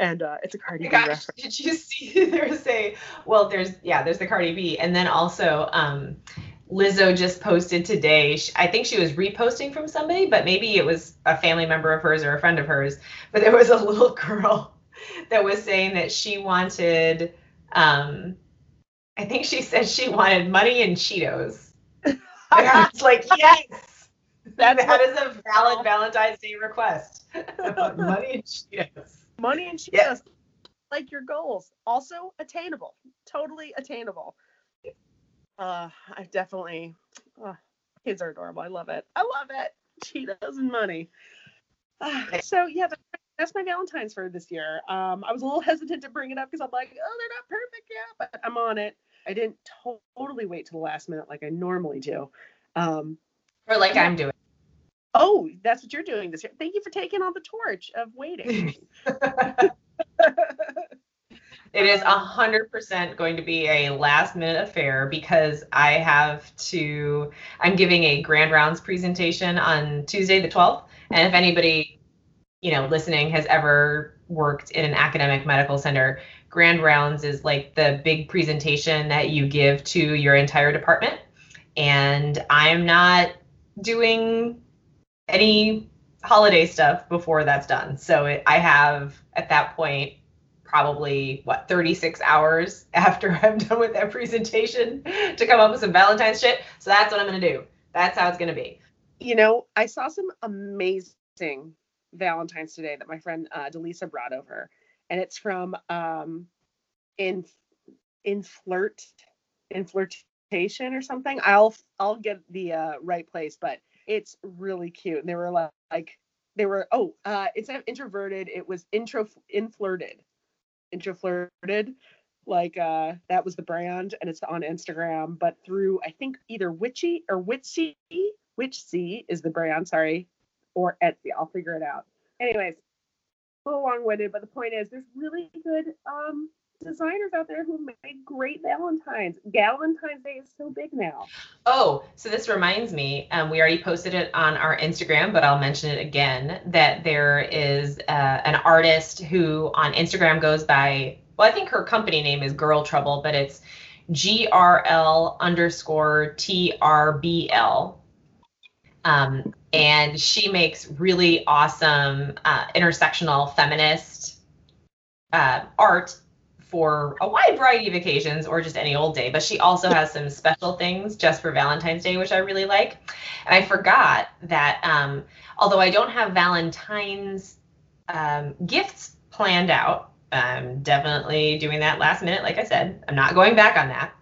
And uh, it's a Cardi B Gosh, reference. did you see there's a well there's yeah there's the Cardi B. And then also um Lizzo just posted today I think she was reposting from somebody but maybe it was a family member of hers or a friend of hers. But there was a little girl that was saying that she wanted um I think she said she wanted money and Cheetos. And I was like yes That's that is a valid Valentine's Day request. Money and Cheetos money and she Yeah. like your goals also attainable totally attainable uh i definitely uh, kids are adorable i love it i love it cheetos and money Uh, so yeah, that's, that's my Valentine's for this year. Um, I was a little hesitant to bring it up because I'm like, oh, they're not perfect yet, but I'm on it. I didn't to- totally wait to the last minute like I normally do. Um, Or like I'm doing. Oh, that's what you're doing this year. Thank you for taking on the torch of waiting. It is a hundred percent going to be a last minute affair because I have to. I'm giving a grand rounds presentation on Tuesday the 12th, and if anybody, you know, listening has ever worked in an academic medical center, grand rounds is like the big presentation that you give to your entire department, and I'm not doing any holiday stuff before that's done. So it, I have at that point probably what 36 hours after I'm done with that presentation to come up with some Valentine's shit. So that's what I'm gonna do. That's how it's gonna be. you know, I saw some amazing Valentine's today that my friend uh, Delisa brought over, and it's from um, in in flirt in flirtation or something. I'll I'll get the uh, right place, but it's really cute. And they were like, like they were oh uh, instead of introverted, it was intro inflirted, introflirted. Like uh, that was the brand, and it's on Instagram, but through I think either Witchy or Witsy Witchy is the brand, sorry, or Etsy. I'll figure it out. Anyways, a little long-winded, but the point is, there's really good um, designers out there who make great Valentines. Valentine's Day is so big now. Oh, so this reminds me, um, we already posted it on our Instagram, but I'll mention it again that there is uh, an artist who on Instagram goes by, well, I think her company name is Girl Trouble, but it's GRL underscore TRBL. Um, and she makes really awesome uh, intersectional feminist uh, art for a wide variety of occasions or just any old day. But she also has some special things just for Valentine's Day, which I really like. And I forgot that um, although I don't have Valentine's um, gifts planned out, I'm definitely doing that last minute. Like I said, I'm not going back on that.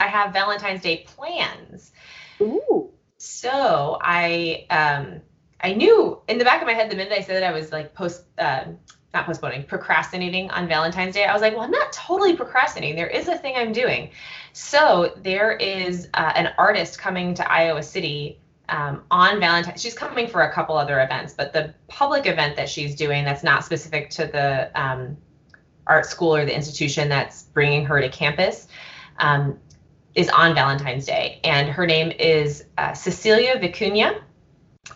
I have Valentine's Day plans. Ooh. So I um I knew in the back of my head the minute I said that I was like post uh, not postponing procrastinating on Valentine's Day. I was like, well, I'm not totally procrastinating. There is a thing I'm doing. So there is uh, an artist coming to Iowa City um, on Valentine's. She's coming for a couple other events, but the public event that she's doing that's not specific to the um, art school or the institution that's bringing her to campus. Um, is on Valentine's Day, and her name is uh, Cecilia Vicuña,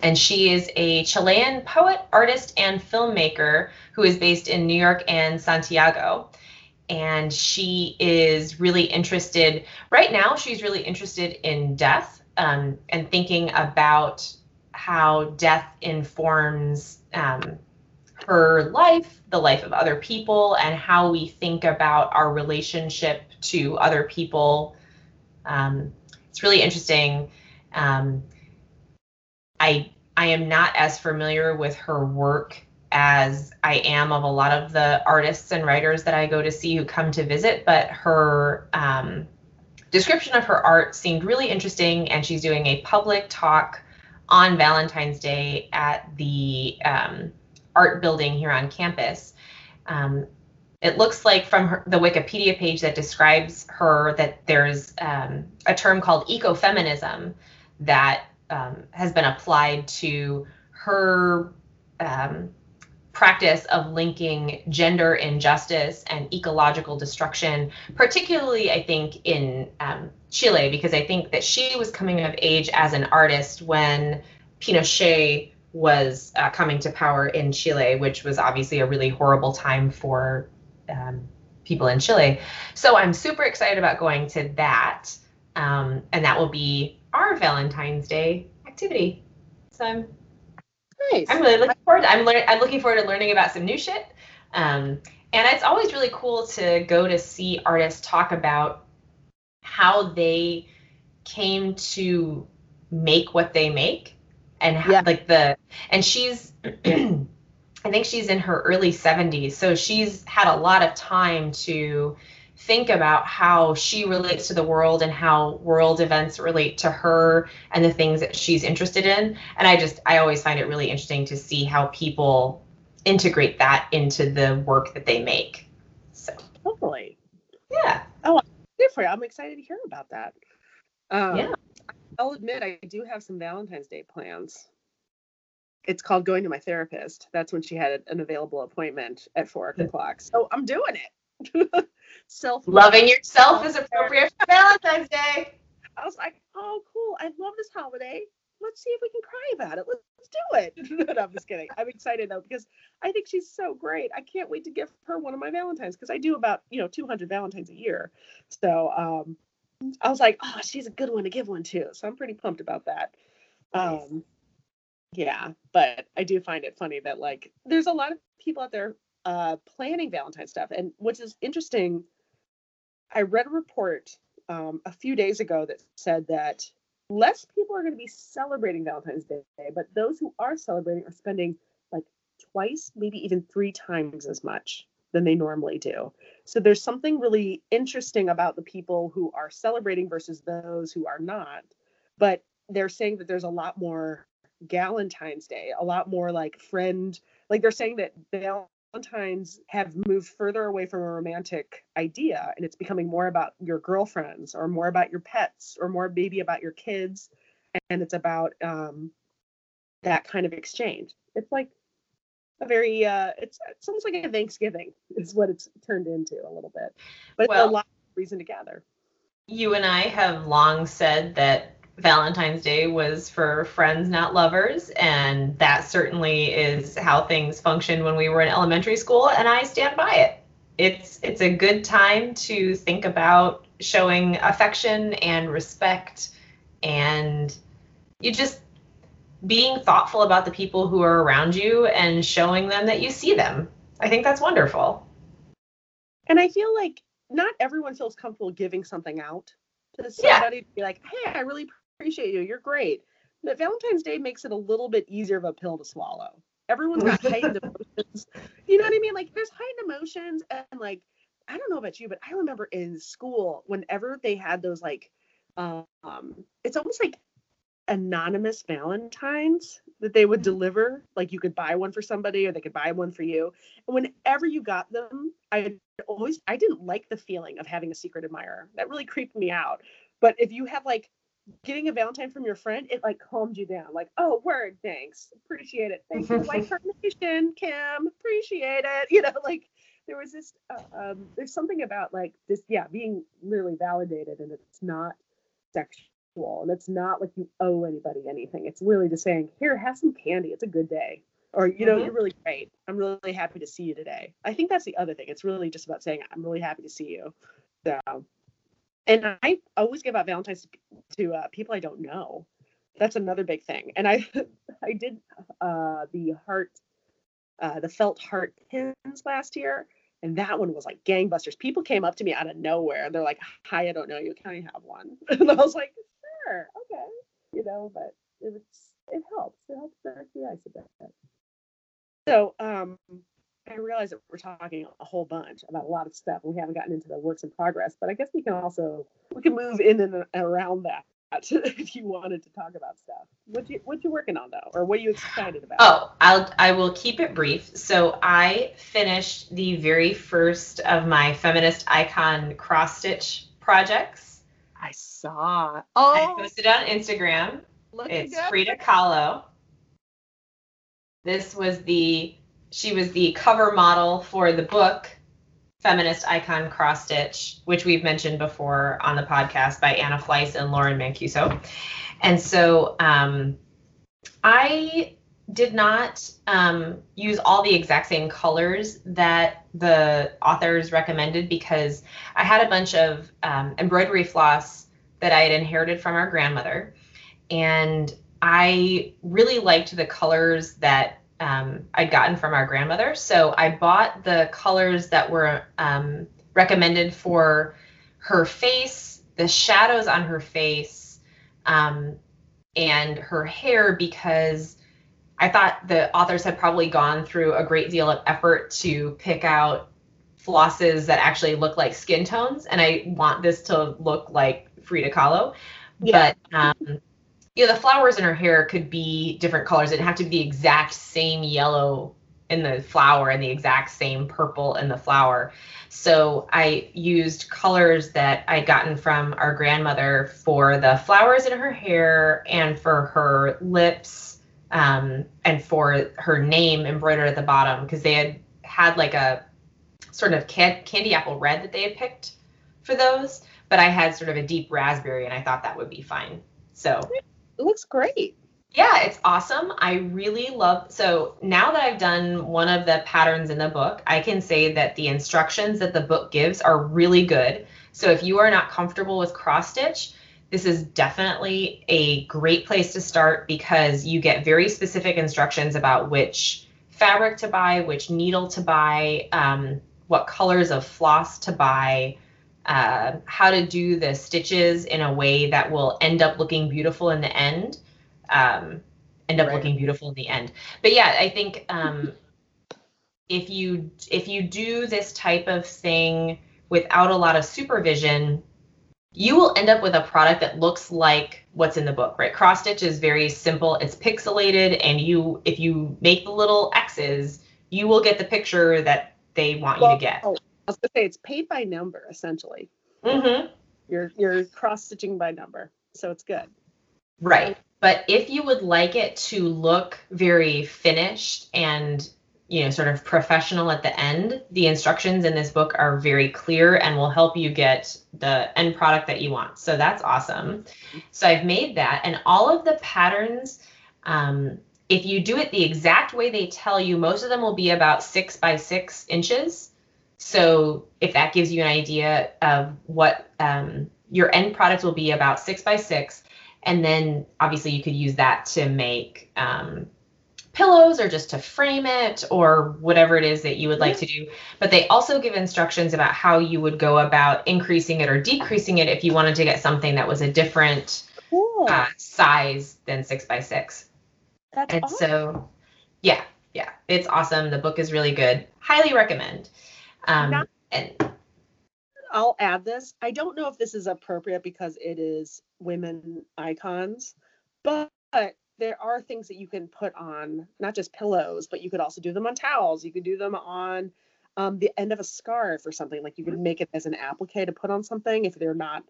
and she is a Chilean poet, artist, and filmmaker who is based in New York and Santiago. And she is really interested, right now, she's really interested in death um, and thinking about how death informs um, her life, the life of other people, and how we think about our relationship to other people um, it's really interesting. Um, I I am not as familiar with her work as I am of a lot of the artists and writers that I go to see who come to visit, but her um, description of her art seemed really interesting, and she's doing a public talk on Valentine's Day at the um, art building here on campus. Um, it looks like from her, the Wikipedia page that describes her that there's um, a term called ecofeminism that um, has been applied to her um, practice of linking gender injustice and ecological destruction, particularly, I think, in um, Chile, because I think that she was coming of age as an artist when Pinochet was uh, coming to power in Chile, which was obviously a really horrible time for um, people in Chile. So I'm super excited about going to that. Um, and that will be our Valentine's Day activity. So I'm Nice. I'm really looking forward. To, I'm learning. I'm looking forward to learning about some new shit. Um, and it's always really cool to go to see artists talk about how they came to make what they make and how, Yeah. like the and she's I think she's in her early 70s so she's had a lot of time to think about how she relates to the world and how world events relate to her and the things that she's interested in. And I just, I always find it really interesting to see how people integrate that into the work that they make. So, Totally. yeah. Good for you. I'm excited to hear about that. Um, Yeah. I'll admit I do have some Valentine's Day plans. It's called going to my therapist. That's when she had an available appointment at four o'clock. So I'm doing it. Self Loving yourself is appropriate for Valentine's Day. I was like, oh, cool. I love this holiday. Let's see if we can cry about it. Let's do it. no, I'm just kidding. I'm excited though because I think she's so great. I can't wait to give her one of my Valentines because I do about you know 200 Valentines a year. So um, I was like, oh, she's a good one to give one to. So I'm pretty pumped about that. Nice. Um, yeah, but I do find it funny that like there's a lot of people out there uh, planning Valentine stuff, and which is interesting. I read a report um, a few days ago that said that less people are going to be celebrating Valentine's Day, but those who are celebrating are spending like twice, maybe even three times as much than they normally do. So there's something really interesting about the people who are celebrating versus those who are not. But they're saying that there's a lot more Galentine's Day, a lot more like friend, like they're saying that Valentines have moved further away from a romantic idea and it's becoming more about your girlfriends or more about your pets or more maybe about your kids. And it's about um, that kind of exchange. It's like a very, uh, it's, it's almost like a Thanksgiving is what it's turned into a little bit, but Well- a lot of reason to gather. You and I have long said that Valentine's Day was for friends, not lovers, and that certainly is how things functioned when we were in elementary school, and I stand by it. It's it's a good time to think about showing affection and respect and you just being thoughtful about the people who are around you and showing them that you see them. I think that's wonderful. And I feel like not everyone feels comfortable giving something out to Yeah. somebody to be like, hey, I really appreciate you. You're great. But Valentine's Day makes it a little bit easier of a pill to swallow. Everyone's got heightened emotions. You know what I mean? Like there's heightened emotions and like I don't know about you, but I remember in school whenever they had those like um it's almost like anonymous valentines that they would deliver like you could buy one for somebody or they could buy one for you and whenever you got them i always i didn't like the feeling of having a secret admirer that really creeped me out but if you have like getting a valentine from your friend it like calmed you down like oh word thanks appreciate it Thank you, white carnation kim appreciate it you know like there was this uh, um there's something about like this yeah being really validated and it's not sexual and it's not like you owe anybody anything it's really just saying here have some candy it's a good day or you know Mhm. you're really great i'm really happy to see you today i think that's the other thing it's really just about saying i'm really happy to see you so and i always give out valentines to, to uh, people i don't know. That's another big thing. And i i did uh the heart uh the felt heart pins last year and that one was like gangbusters. People came up to me out of nowhere. And they're like hi i don't know you. Can i have one? And i was like sure. Okay. You know but it's it helps. It helps break the ice a bit so um I realize that we're talking a whole bunch about a lot of stuff, and we haven't gotten into the works in progress. But I guess we can also we can move in and around that if you wanted to talk about stuff. What you what you working on though, or what are you excited about? Oh, I'll I will keep it brief. So I finished the very first of my feminist icon cross stitch projects. I saw. Oh, I posted on Instagram. looking It's good. Frida Kahlo. This was the she was the cover model for the book Feminist Icon Cross Stitch, which we've mentioned before on the podcast by Anna Fleiss and Lauren Mancuso. And so um, I did not um, use all the exact same colors that the authors recommended because I had a bunch of um, embroidery floss that I had inherited from our grandmother. And I really liked the colors that um, I'd gotten from our grandmother. So I bought the colors that were um, recommended for her face, the shadows on her face, um, and her hair because I thought the authors had probably gone through a great deal of effort to pick out flosses that actually look like skin tones, and I want this to look like Frida Kahlo. Yeah. But um, you know, the flowers in her hair could be different colors. It didn't have to be the exact same yellow in the flower and the exact same purple in the flower. So I used colors that I'd gotten from our grandmother for the flowers in her hair and for her lips um, and for her name embroidered at the bottom because they had had like a sort of can- candy apple red that they had picked for those, but I had sort of a deep raspberry and I thought that would be fine. So It looks great. yeah, it's awesome. I really love so now that I've done one of the patterns in the book, I can say that the instructions that the book gives are really good. So if you are not comfortable with cross stitch, this is definitely a great place to start because you get very specific instructions about which fabric to buy, which needle to buy, um, what colors of floss to buy, uh, how to do the stitches in a way that will end up looking beautiful in the end um, end up Right. looking beautiful in the end. But yeah, I think um, if you if you do this type of thing without a lot of supervision, you will end up with a product that looks like what's in the book, right? Cross stitch is very simple. It's pixelated, and you if you make the little X's, you will get the picture that they want you to get. oh, was gonna say it's paid by number essentially. hmm You're you're cross stitching by number, so it's good. Right. But if you would like it to look very finished and you know sort of professional at the end, the instructions in this book are very clear and will help you get the end product that you want. So that's awesome. So I've made that and all of the patterns um, if you do it the exact way they tell you, most of them will be about six by six inches. So if that gives you an idea of what um, your end product will be about six by six, and then obviously you could use that to make um, pillows or just to frame it or whatever it is that you would like to do. But they also give instructions about how you would go about increasing it or decreasing it if you wanted to get something that was a different Cool. uh, size than six by six. That's And awesome. so, yeah, yeah, it's awesome. The book is really good. Highly recommend. Um, Now- and I'll add this. I don't know if this is appropriate because it is women icons, but there are things that you can put on not just pillows, but you could also do them on towels. You could do them on um, the end of a scarf or something. Like you could make it as an applique to put on something if they're not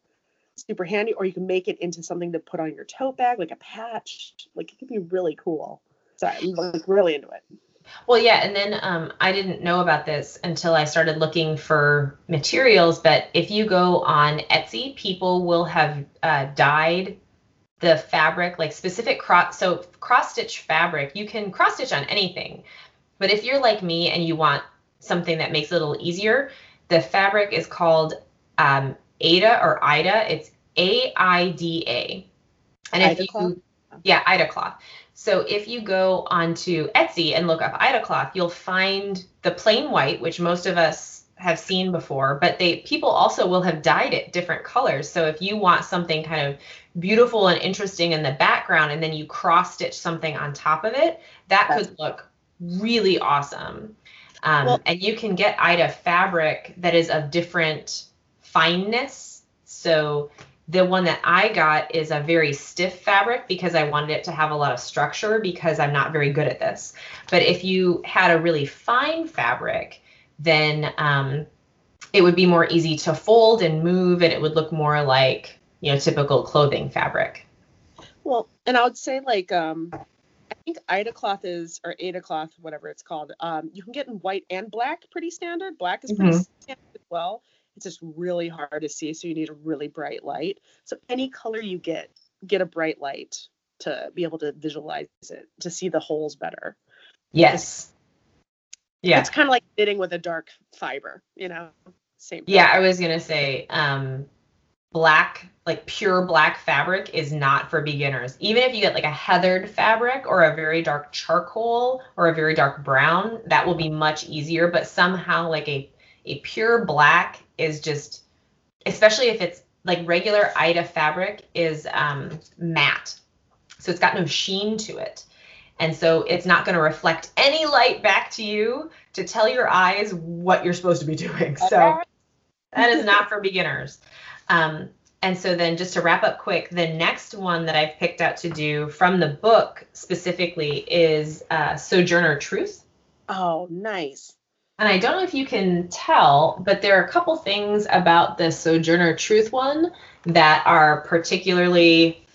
super handy, or you can make it into something to put on your tote bag, like a patch. Like it could be really cool. Sorry, I'm like really into it. Well, yeah, and then um, I didn't know about this until I started looking for materials. But if you go on Etsy, people will have uh, dyed the fabric like specific cross. So cross stitch fabric, you can cross stitch on anything. But if you're like me and you want something that makes it a little easier, the fabric is called um, Ada or Ida. It's A I D A. And if Aida you cloth? yeah, Aida cloth. So if you go onto Etsy and look up Aida cloth, you'll find the plain white, which most of us have seen before, but they people also will have dyed it different colors. So if you want something kind of beautiful and interesting in the background and then you cross stitch something on top of it, that could look really awesome. Um, Well- and you can get Aida fabric that is of different fineness. So the one that I got is a very stiff fabric because I wanted it to have a lot of structure because I'm not very good at this. But if you had a really fine fabric, then um, it would be more easy to fold and move and it would look more like, you know, typical clothing fabric. Well, and I would say like um I think Aida cloth is or Ada cloth, whatever it's called. Um, you can get in white and black, pretty standard. Black is pretty standard as well. It's just really hard to see, so you need a really bright light. So any color you get, get a bright light to be able to visualize it, to see the holes better. Yes. Yeah. It's kind of like knitting with a dark fiber, you know. Same. Yeah, I was gonna say, um, black, like pure black fabric is not for beginners. Even if you get like a heathered fabric or a very dark charcoal or a very dark brown, that will be much easier. But somehow, like a a pure black is just, especially if it's like regular Aida fabric is um, matte, so it's got no sheen to it. And so it's not going to reflect any light back to you to tell your eyes what you're supposed to be doing. So that is not for beginners. Um, and so then just to wrap up quick, the next one that I've picked out to do from the book specifically is uh, Sojourner Truth. Oh, nice. And I don't know if you can tell, but there are a couple things about the Sojourner Truth one that are particularly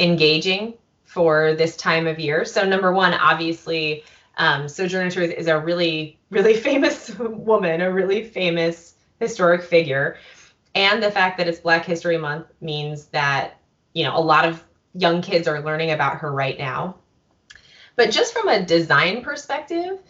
engaging for this time of year. So, number one, obviously, um, Sojourner Truth is a really, really famous woman, a really famous historic figure. And the fact that it's Black History Month means that, you know, a lot of young kids are learning about her right now. But just from a design perspective,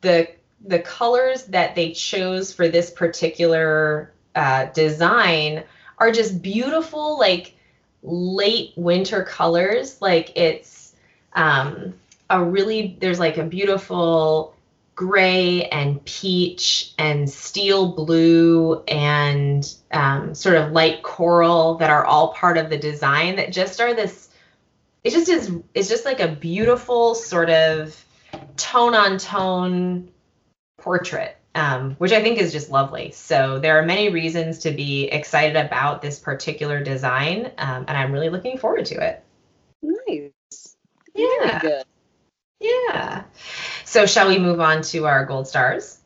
the the colors that they chose for this particular uh, design are just beautiful, like late winter colors. Like it's um, a really there's like a beautiful gray and peach and steel blue and um, sort of light coral that are all part of the design that just are this it just is it's just like a beautiful sort of tone on tone portrait um, which i think is just lovely so there are many reasons to be excited about this particular design um, and i'm really looking forward to it Nice. yeah Very good. yeah so shall we move on to our gold stars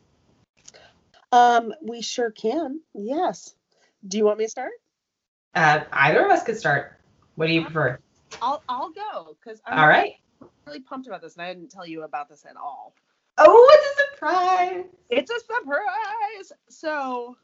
Um, we sure can. Yes. Do you want me to start? uh, either of us could start what do you prefer I'll I'll go because I'm all right really pumped about this and I didn't tell you about this at all. Oh it's a surprise It's a surprise. So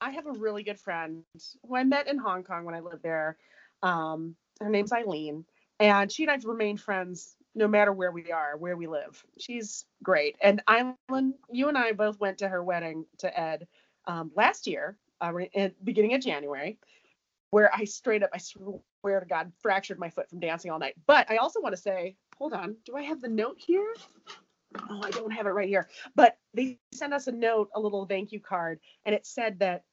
I have a really good friend who I met in Hong Kong when I lived there. Um, her name's Eileen, and she and I've remained friends no matter where we are, where we live. She's great. And Eileen, you and I both went to her wedding to Ed um, last year, uh, beginning of January, where I straight up, I swear to God, fractured my foot from dancing all night. But I also want to say, hold on, do I have the note here? Oh, I don't have it right here. But they sent us a note, a little thank you card, and it said that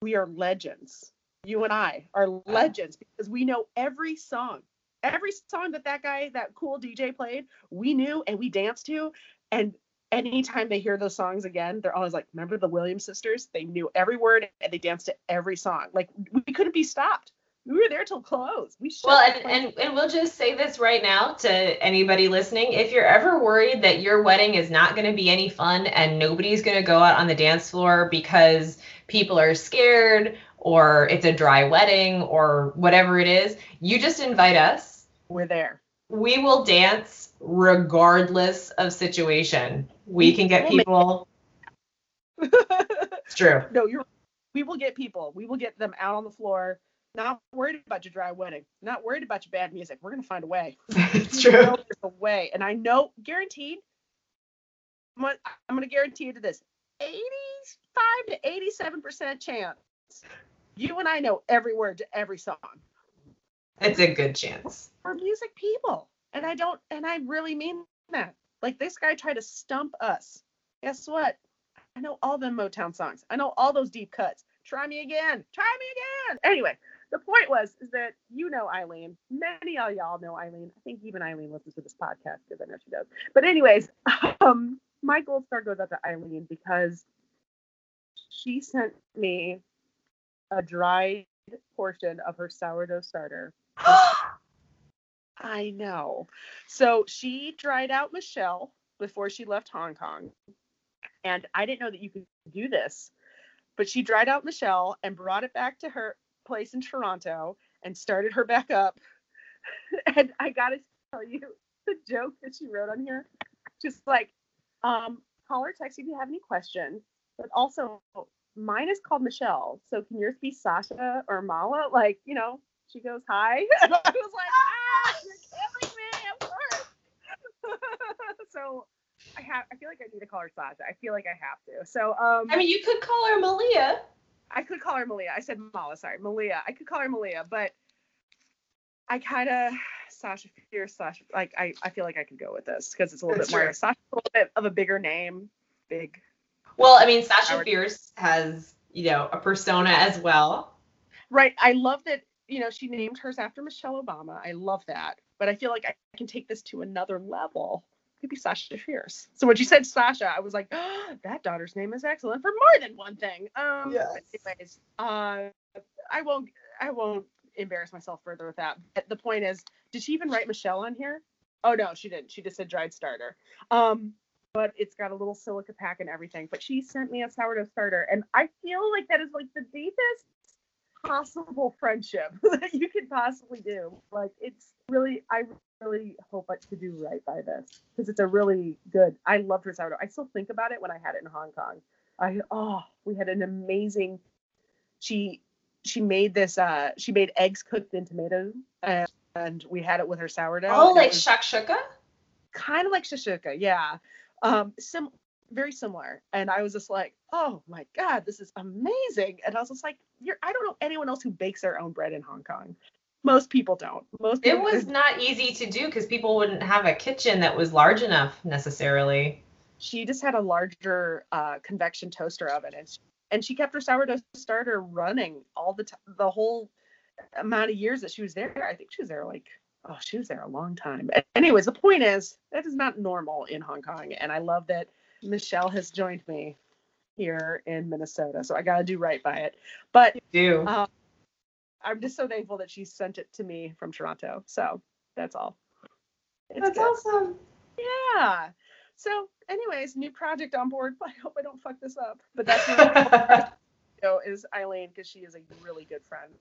we are legends. You and I are legends because we know every song. Every song that that guy, that cool DJ played, we knew and we danced to. And anytime they hear those songs again, they're always like, remember the Williams sisters? They knew every word and they danced to every song. Like we couldn't be stopped. We were there till close. We Well, and, and, and we'll just say this right now to anybody listening. If you're ever worried that your wedding is not going to be any fun and nobody's going to go out on the dance floor because people are scared or it's a dry wedding or whatever it is, you just invite us. we're there. We will dance regardless of situation. We can get people. It's true. no, you're. We will get people. We will get them out on the floor. Not worried about your dry wedding. Not worried about your bad music. We're gonna find a way. It's true. there's a way, and I know, guaranteed. I'm gonna, I'm gonna guarantee you to this: 85 to 87 percent chance. You and I know every word to every song. It's a good chance. We're music people, and I don't, and I really mean that. Like this guy tried to stump us. Guess what? I know all them Motown songs. I know all those deep cuts. Try me again. Try me again. Anyway, the point was is that you know Eileen. Many of y'all know Eileen. I think even Eileen listens to this podcast because I know she does. But anyways, um, my gold star goes out to Eileen because she sent me a dried portion of her sourdough starter I know. So she dried out Michelle before she left Hong Kong. And I didn't know that you could do this. But she dried out Michelle and brought it back to her place in Toronto and started her back up. and I got to tell you the joke that she wrote on here. Just like, um, call or text if you have any questions. But also, mine is called Michelle. So can yours be Sasha or Mala? Like, you know, she goes, hi. I was like, ah, you're killing me, of course. so I have I feel like I need to call her Sasha. I feel like I have to. So um I mean, you could call her Malia. I could call her Malia. I said Mala, sorry, Malia. I could call her Malia, but I kind of Sasha Fierce, Sasha. Like I, I feel like I could go with this because it's a little That's bit more. true. Sasha's a little bit of a bigger name, big. Well, I mean, Sasha. Fierce has, you know, a persona as well. Right. I love that. You know, she named hers after Michelle Obama. I love that. but I feel like I can take this to another level. Maybe Sasha Fierce. So when she said Sasha, I was like, oh, that daughter's name is excellent for more than one thing. Um, Yes. anyways, uh, I won't, I won't embarrass myself further with that. But the point is, did she even write Michelle on here? Oh no, she didn't. She just said dried starter. Um, but it's got a little silica pack and everything. But she sent me a sourdough starter, and I feel like that is like the deepest possible friendship that you could possibly do. Like it's really, I really hope to do right by this because it's a really good. I loved her sourdough. I still think about it when I had it in Hong Kong. I oh, we had an amazing. She she made this. uh She made eggs cooked in tomato, and, and we had it with her sourdough. Oh, like shakshuka? kind of like shashuka, yeah. Um, sim very similar. And I was just like, oh my god, this is amazing. And I was just like, you're I don't know anyone else who bakes their own bread in Hong Kong. Most people don't. Most It people was not easy to do because people wouldn't have a kitchen that was large enough necessarily. she just had a larger uh, convection toaster oven and she, and she kept her sourdough starter running all the time the whole amount of years that she was there i think she was there like oh she was there a long time A- anyways the point is that is not normal in hong kong and i love that michelle has joined me here in minnesota so i gotta do right by it but you Do. uh, i'm just so thankful that she sent it to me from toronto so that's all It's That's good. awesome. Yeah. So, anyways, new project on board. I hope I don't fuck this up. But that's my show is Eileen because she is a really good friend,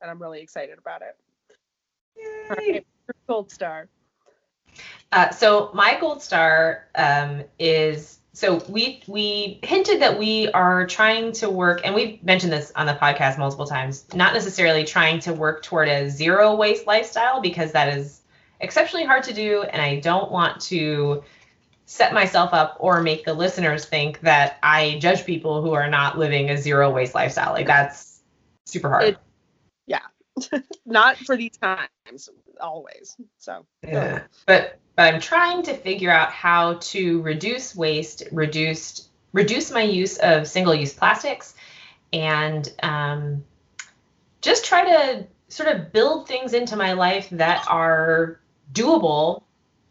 and I'm really excited about it. All right, Gold star. Uh, so my gold star um, is so we we hinted that we are trying to work, and we've mentioned this on the podcast multiple times. Not necessarily trying to work toward a zero waste lifestyle because that is exceptionally hard to do, and I don't want to set myself up or make the listeners think that I judge people who are not living a zero waste lifestyle. Like that's super hard. It- Not for these times, always. So, Yeah. But but I'm trying to figure out how to reduce waste, reduce reduce my use of single-use plastics, and um, just try to sort of build things into my life that are doable,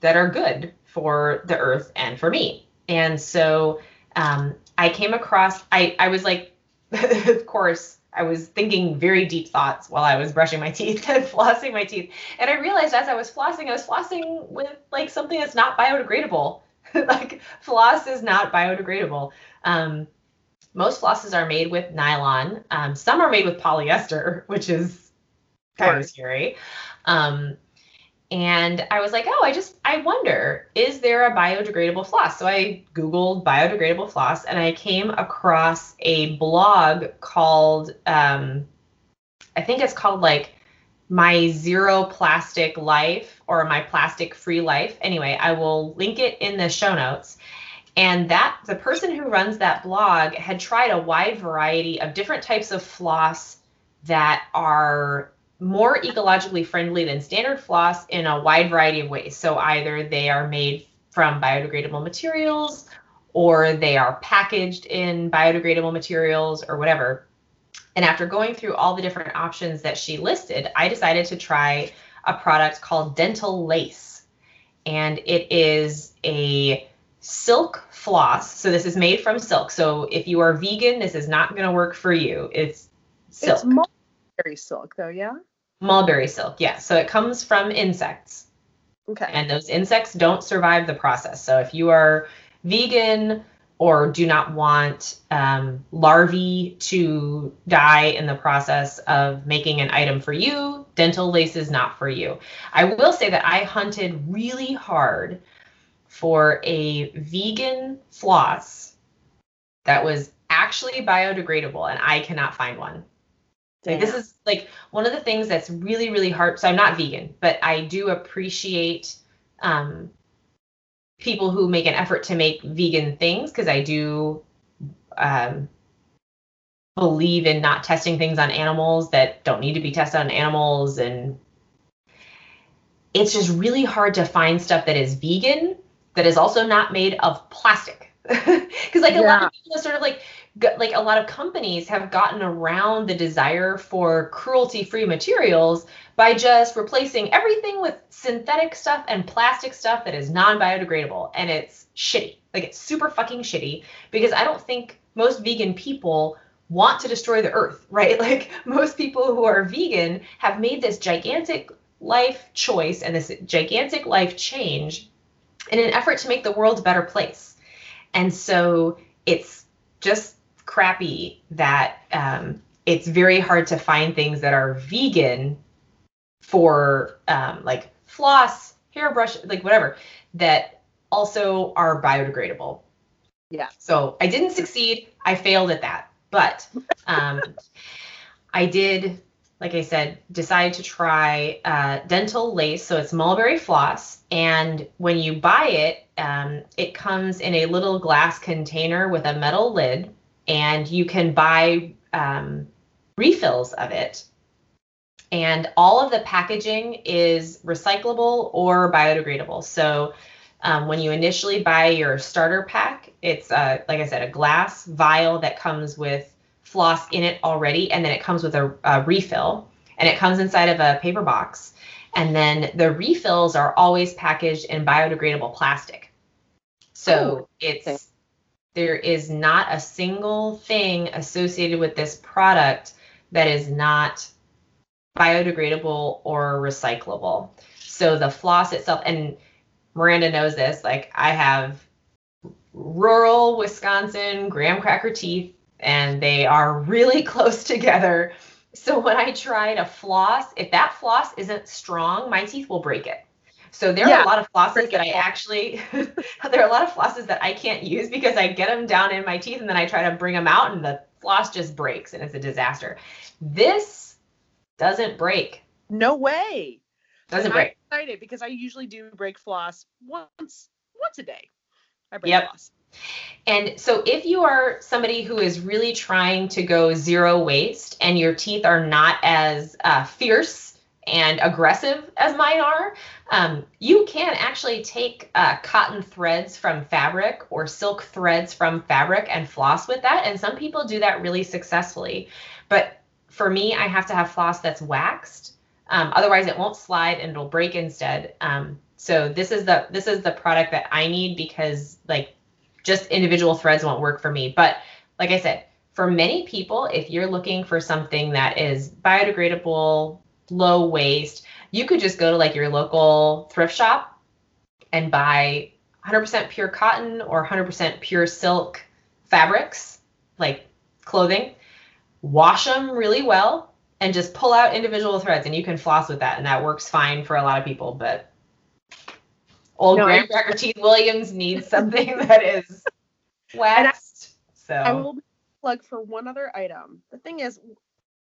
that are good for the earth and for me. And so um, I came across. I I was like, of course. I was thinking very deep thoughts while I was brushing my teeth and flossing my teeth. And I realized as I was flossing, I was flossing with like something that's not biodegradable. like floss is not biodegradable. Um, most flosses are made with nylon. Um, some are made with polyester, which is kind of scary. Um, and I was like, oh, I just, I wonder, is there a biodegradable floss? So I Googled biodegradable floss and I came across a blog called, um, I think it's called like my zero plastic life or my plastic free life. Anyway, I will link it in the show notes. And that the person who runs that blog had tried a wide variety of different types of floss that are more ecologically friendly than standard floss in a wide variety of ways. So either they are made from biodegradable materials or they are packaged in biodegradable materials or whatever. And after going through all the different options that she listed, I decided to try a product called Dental Lace. And it is a silk floss. So this is made from silk. So if you are vegan, this is not going to work for you. It's silk. it's mulberry silk, though, yeah? Mulberry silk, yeah. So it comes from insects, Okay. and those insects don't survive the process. So if you are vegan or do not want um, larvae to die in the process of making an item for you, dental lace is not for you. I will say that I hunted really hard for a vegan floss that was actually biodegradable, and I cannot find one. Like this is like one of the things that's really, really hard. So I'm not vegan, but I do appreciate um, people who make an effort to make vegan things because I do um, believe in not testing things on animals that don't need to be tested on animals. And it's just really hard to find stuff that is vegan that is also not made of plastic. Because like a lot of people are sort of like like a lot of companies have gotten around the desire for cruelty-free materials by just replacing everything with synthetic stuff and plastic stuff that is non-biodegradable and it's shitty. Like it's super fucking shitty because I don't think most vegan people want to destroy the earth, right? Like most people who are vegan have made this gigantic life choice and this gigantic life change in an effort to make the world a better place. And so it's just crappy that um, it's very hard to find things that are vegan for um, like floss, hairbrush, like whatever, that also are biodegradable. Yeah. So I didn't succeed. I failed at that. But um, I did, like I said, decide to try uh, dental lace. So it's mulberry floss. And when you buy it, um, it comes in a little glass container with a metal lid. And you can buy um, refills of it. And all of the packaging is recyclable or biodegradable. So um, when you initially buy your starter pack, it's uh, like I said, a glass vial that comes with floss in it already, and then it comes with a, a refill, and it comes inside of a paper box. And then the refills are always packaged in biodegradable plastic. So Oh, it's there is not a single thing associated with this product that is not biodegradable or recyclable. So the floss itself, and Miranda knows this, like I have rural Wisconsin graham cracker teeth, and they are really close together. So when I try to floss, if that floss isn't strong, my teeth will break it. So there are a lot of flosses that. I actually, there are a lot of flosses that I can't use because I get them down in my teeth and then I try to bring them out and the floss just breaks and it's a disaster. This doesn't break. No way. Doesn't And break. I'm excited because I usually do break floss once once a day. I break Yep. floss. And so if you are somebody who is really trying to go zero waste and your teeth are not as uh, fierce and aggressive as mine are, um, you can actually take uh, cotton threads from fabric or silk threads from fabric and floss with that. And some people do that really successfully. But for me, I have to have floss that's waxed. Um, otherwise, it won't slide and it'll break instead. Um, so this is the this is the product that I need because like just individual threads won't work for me. But like I said, for many people, if you're looking for something that is biodegradable, low waste, you could just go to like your local thrift shop and buy 100% pure cotton or 100% pure silk fabrics, like clothing, wash them really well, and just pull out individual threads, and you can floss with that, and that works fine for a lot of people. But old No, I- Graham Cracker Teeth Williams needs something that is waxed. So I will plug for one other item. The thing is,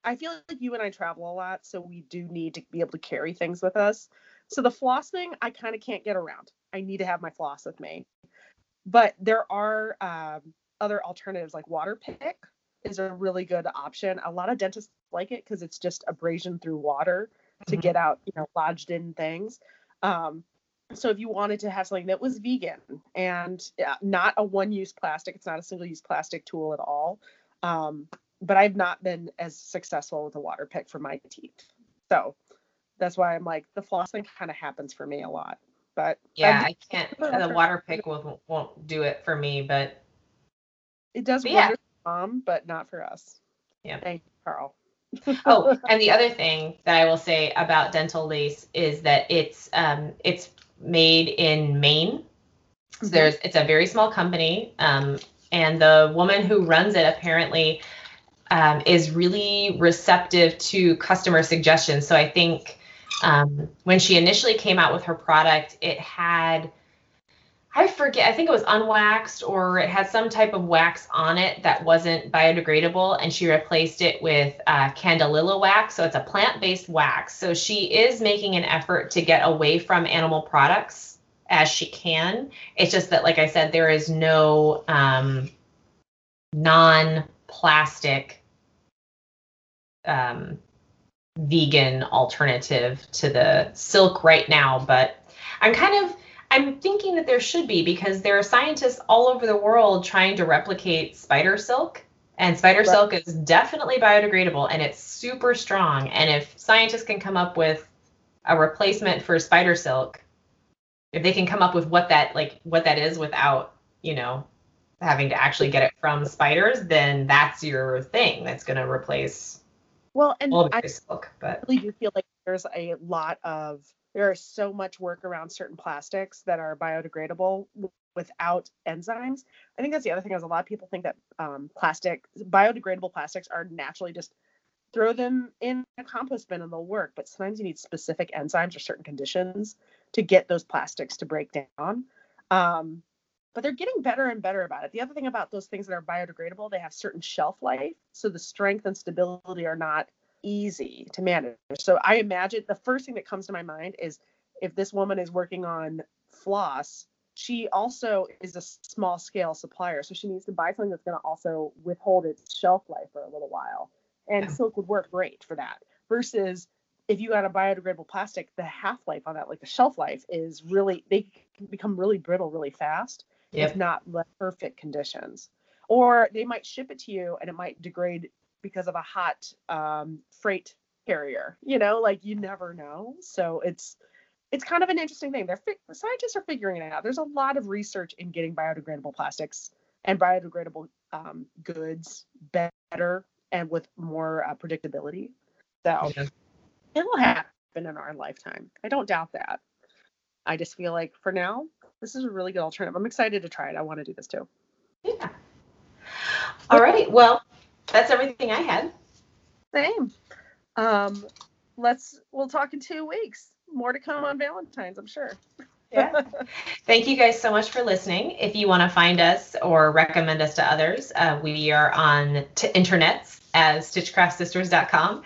I feel like you and I travel a lot, so we do need to be able to carry things with us. So the floss thing, I kind of can't get around. I need to have my floss with me. But there are um, other alternatives, like water pick is a really good option. A lot of dentists like it because it's just abrasion through water to Mhm. get out, you know, lodged in things. Um, so if you wanted to have something that was vegan and uh, not a one-use plastic, it's not a single-use plastic tool at all. Um, but I've not been as successful with a water pick for my teeth. So that's why I'm like the flossing kind of happens for me a lot. But yeah, I can't. The water pick won't won't do it for me. But it does But yeah. for mom, but not for us. Yeah. Thank you, Carl. oh, and the other thing that I will say about dental lace is that it's um, it's made in Maine. So Mhm. there's it's a very small company, um, and the woman who runs it apparently um, is really receptive to customer suggestions. So I think um, when she initially came out with her product, it had I forget, I think it was unwaxed or it had some type of wax on it that wasn't biodegradable, and she replaced it with uh, Candelilla wax. So it's a plant based wax. So she is making an effort to get away from animal products as she can. It's just that, like I said, there is no um, non plastic um, vegan alternative to the silk right now, but I'm kind of I'm thinking that there should be because there are scientists all over the world trying to replicate spider silk And spider Right. silk is definitely biodegradable and it's super strong. And if scientists can come up with a replacement for spider silk, if they can come up with what that like what that is without, you know, having to actually get it from spiders, then that's your thing that's going to replace Well, and all I silk. But really do feel like there's a lot of there is so much work around certain plastics that are biodegradable without enzymes. I think that's the other thing is a lot of people think that um, plastic biodegradable plastics are naturally just throw them in a compost bin and they'll work. But sometimes you need specific enzymes or certain conditions to get those plastics to break down. Um, but they're getting better and better about it. The other thing about those things that are biodegradable, they have certain shelf life, so the strength and stability are not easy to manage. So I imagine the first thing that comes to my mind is if this woman is working on floss, she also is a small scale supplier. So she needs to buy something that's going to also withhold its shelf life for a little while. And Yeah. silk would work great for that. Versus if you got a biodegradable plastic, the half life on that, like the shelf life, is really, they can become really brittle really fast Yep. if not perfect conditions. Or they might ship it to you and it might degrade because of a hot um, freight carrier. You know, like you never know. So it's it's kind of an interesting thing. They're fi- scientists are figuring it out. There's a lot of research in getting biodegradable plastics and biodegradable um, goods better and with more uh, predictability. So Yeah. it will happen in our lifetime. I don't doubt that. I just feel like for now, this is a really good alternative. I'm excited to try it. I want to do this too. yeah. All right. Well, that's everything I had. Same. Um, let's we'll talk in two weeks. More to come on Valentine's, I'm sure. Yeah. Thank you guys so much for listening. If you want to find us or recommend us to others, uh, we are on t- internets as stitchcraftsisters.com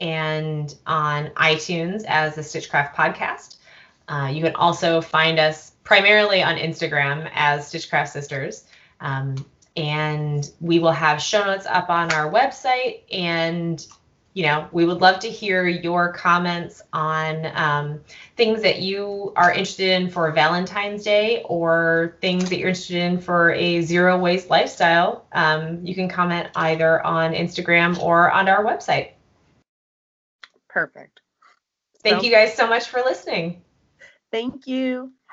and on iTunes as the Stitchcraft Podcast. Uh, you can also find us primarily on Instagram as Stitchcraft Sisters. Um, and we will have show notes up on our website and you know we would love to hear your comments on um, things that you are interested in for Valentine's Day or things that you're interested in for a zero waste lifestyle, um, you can comment either on Instagram or on our website. Perfect. Thank Sounds- you guys so much for listening. Thank you.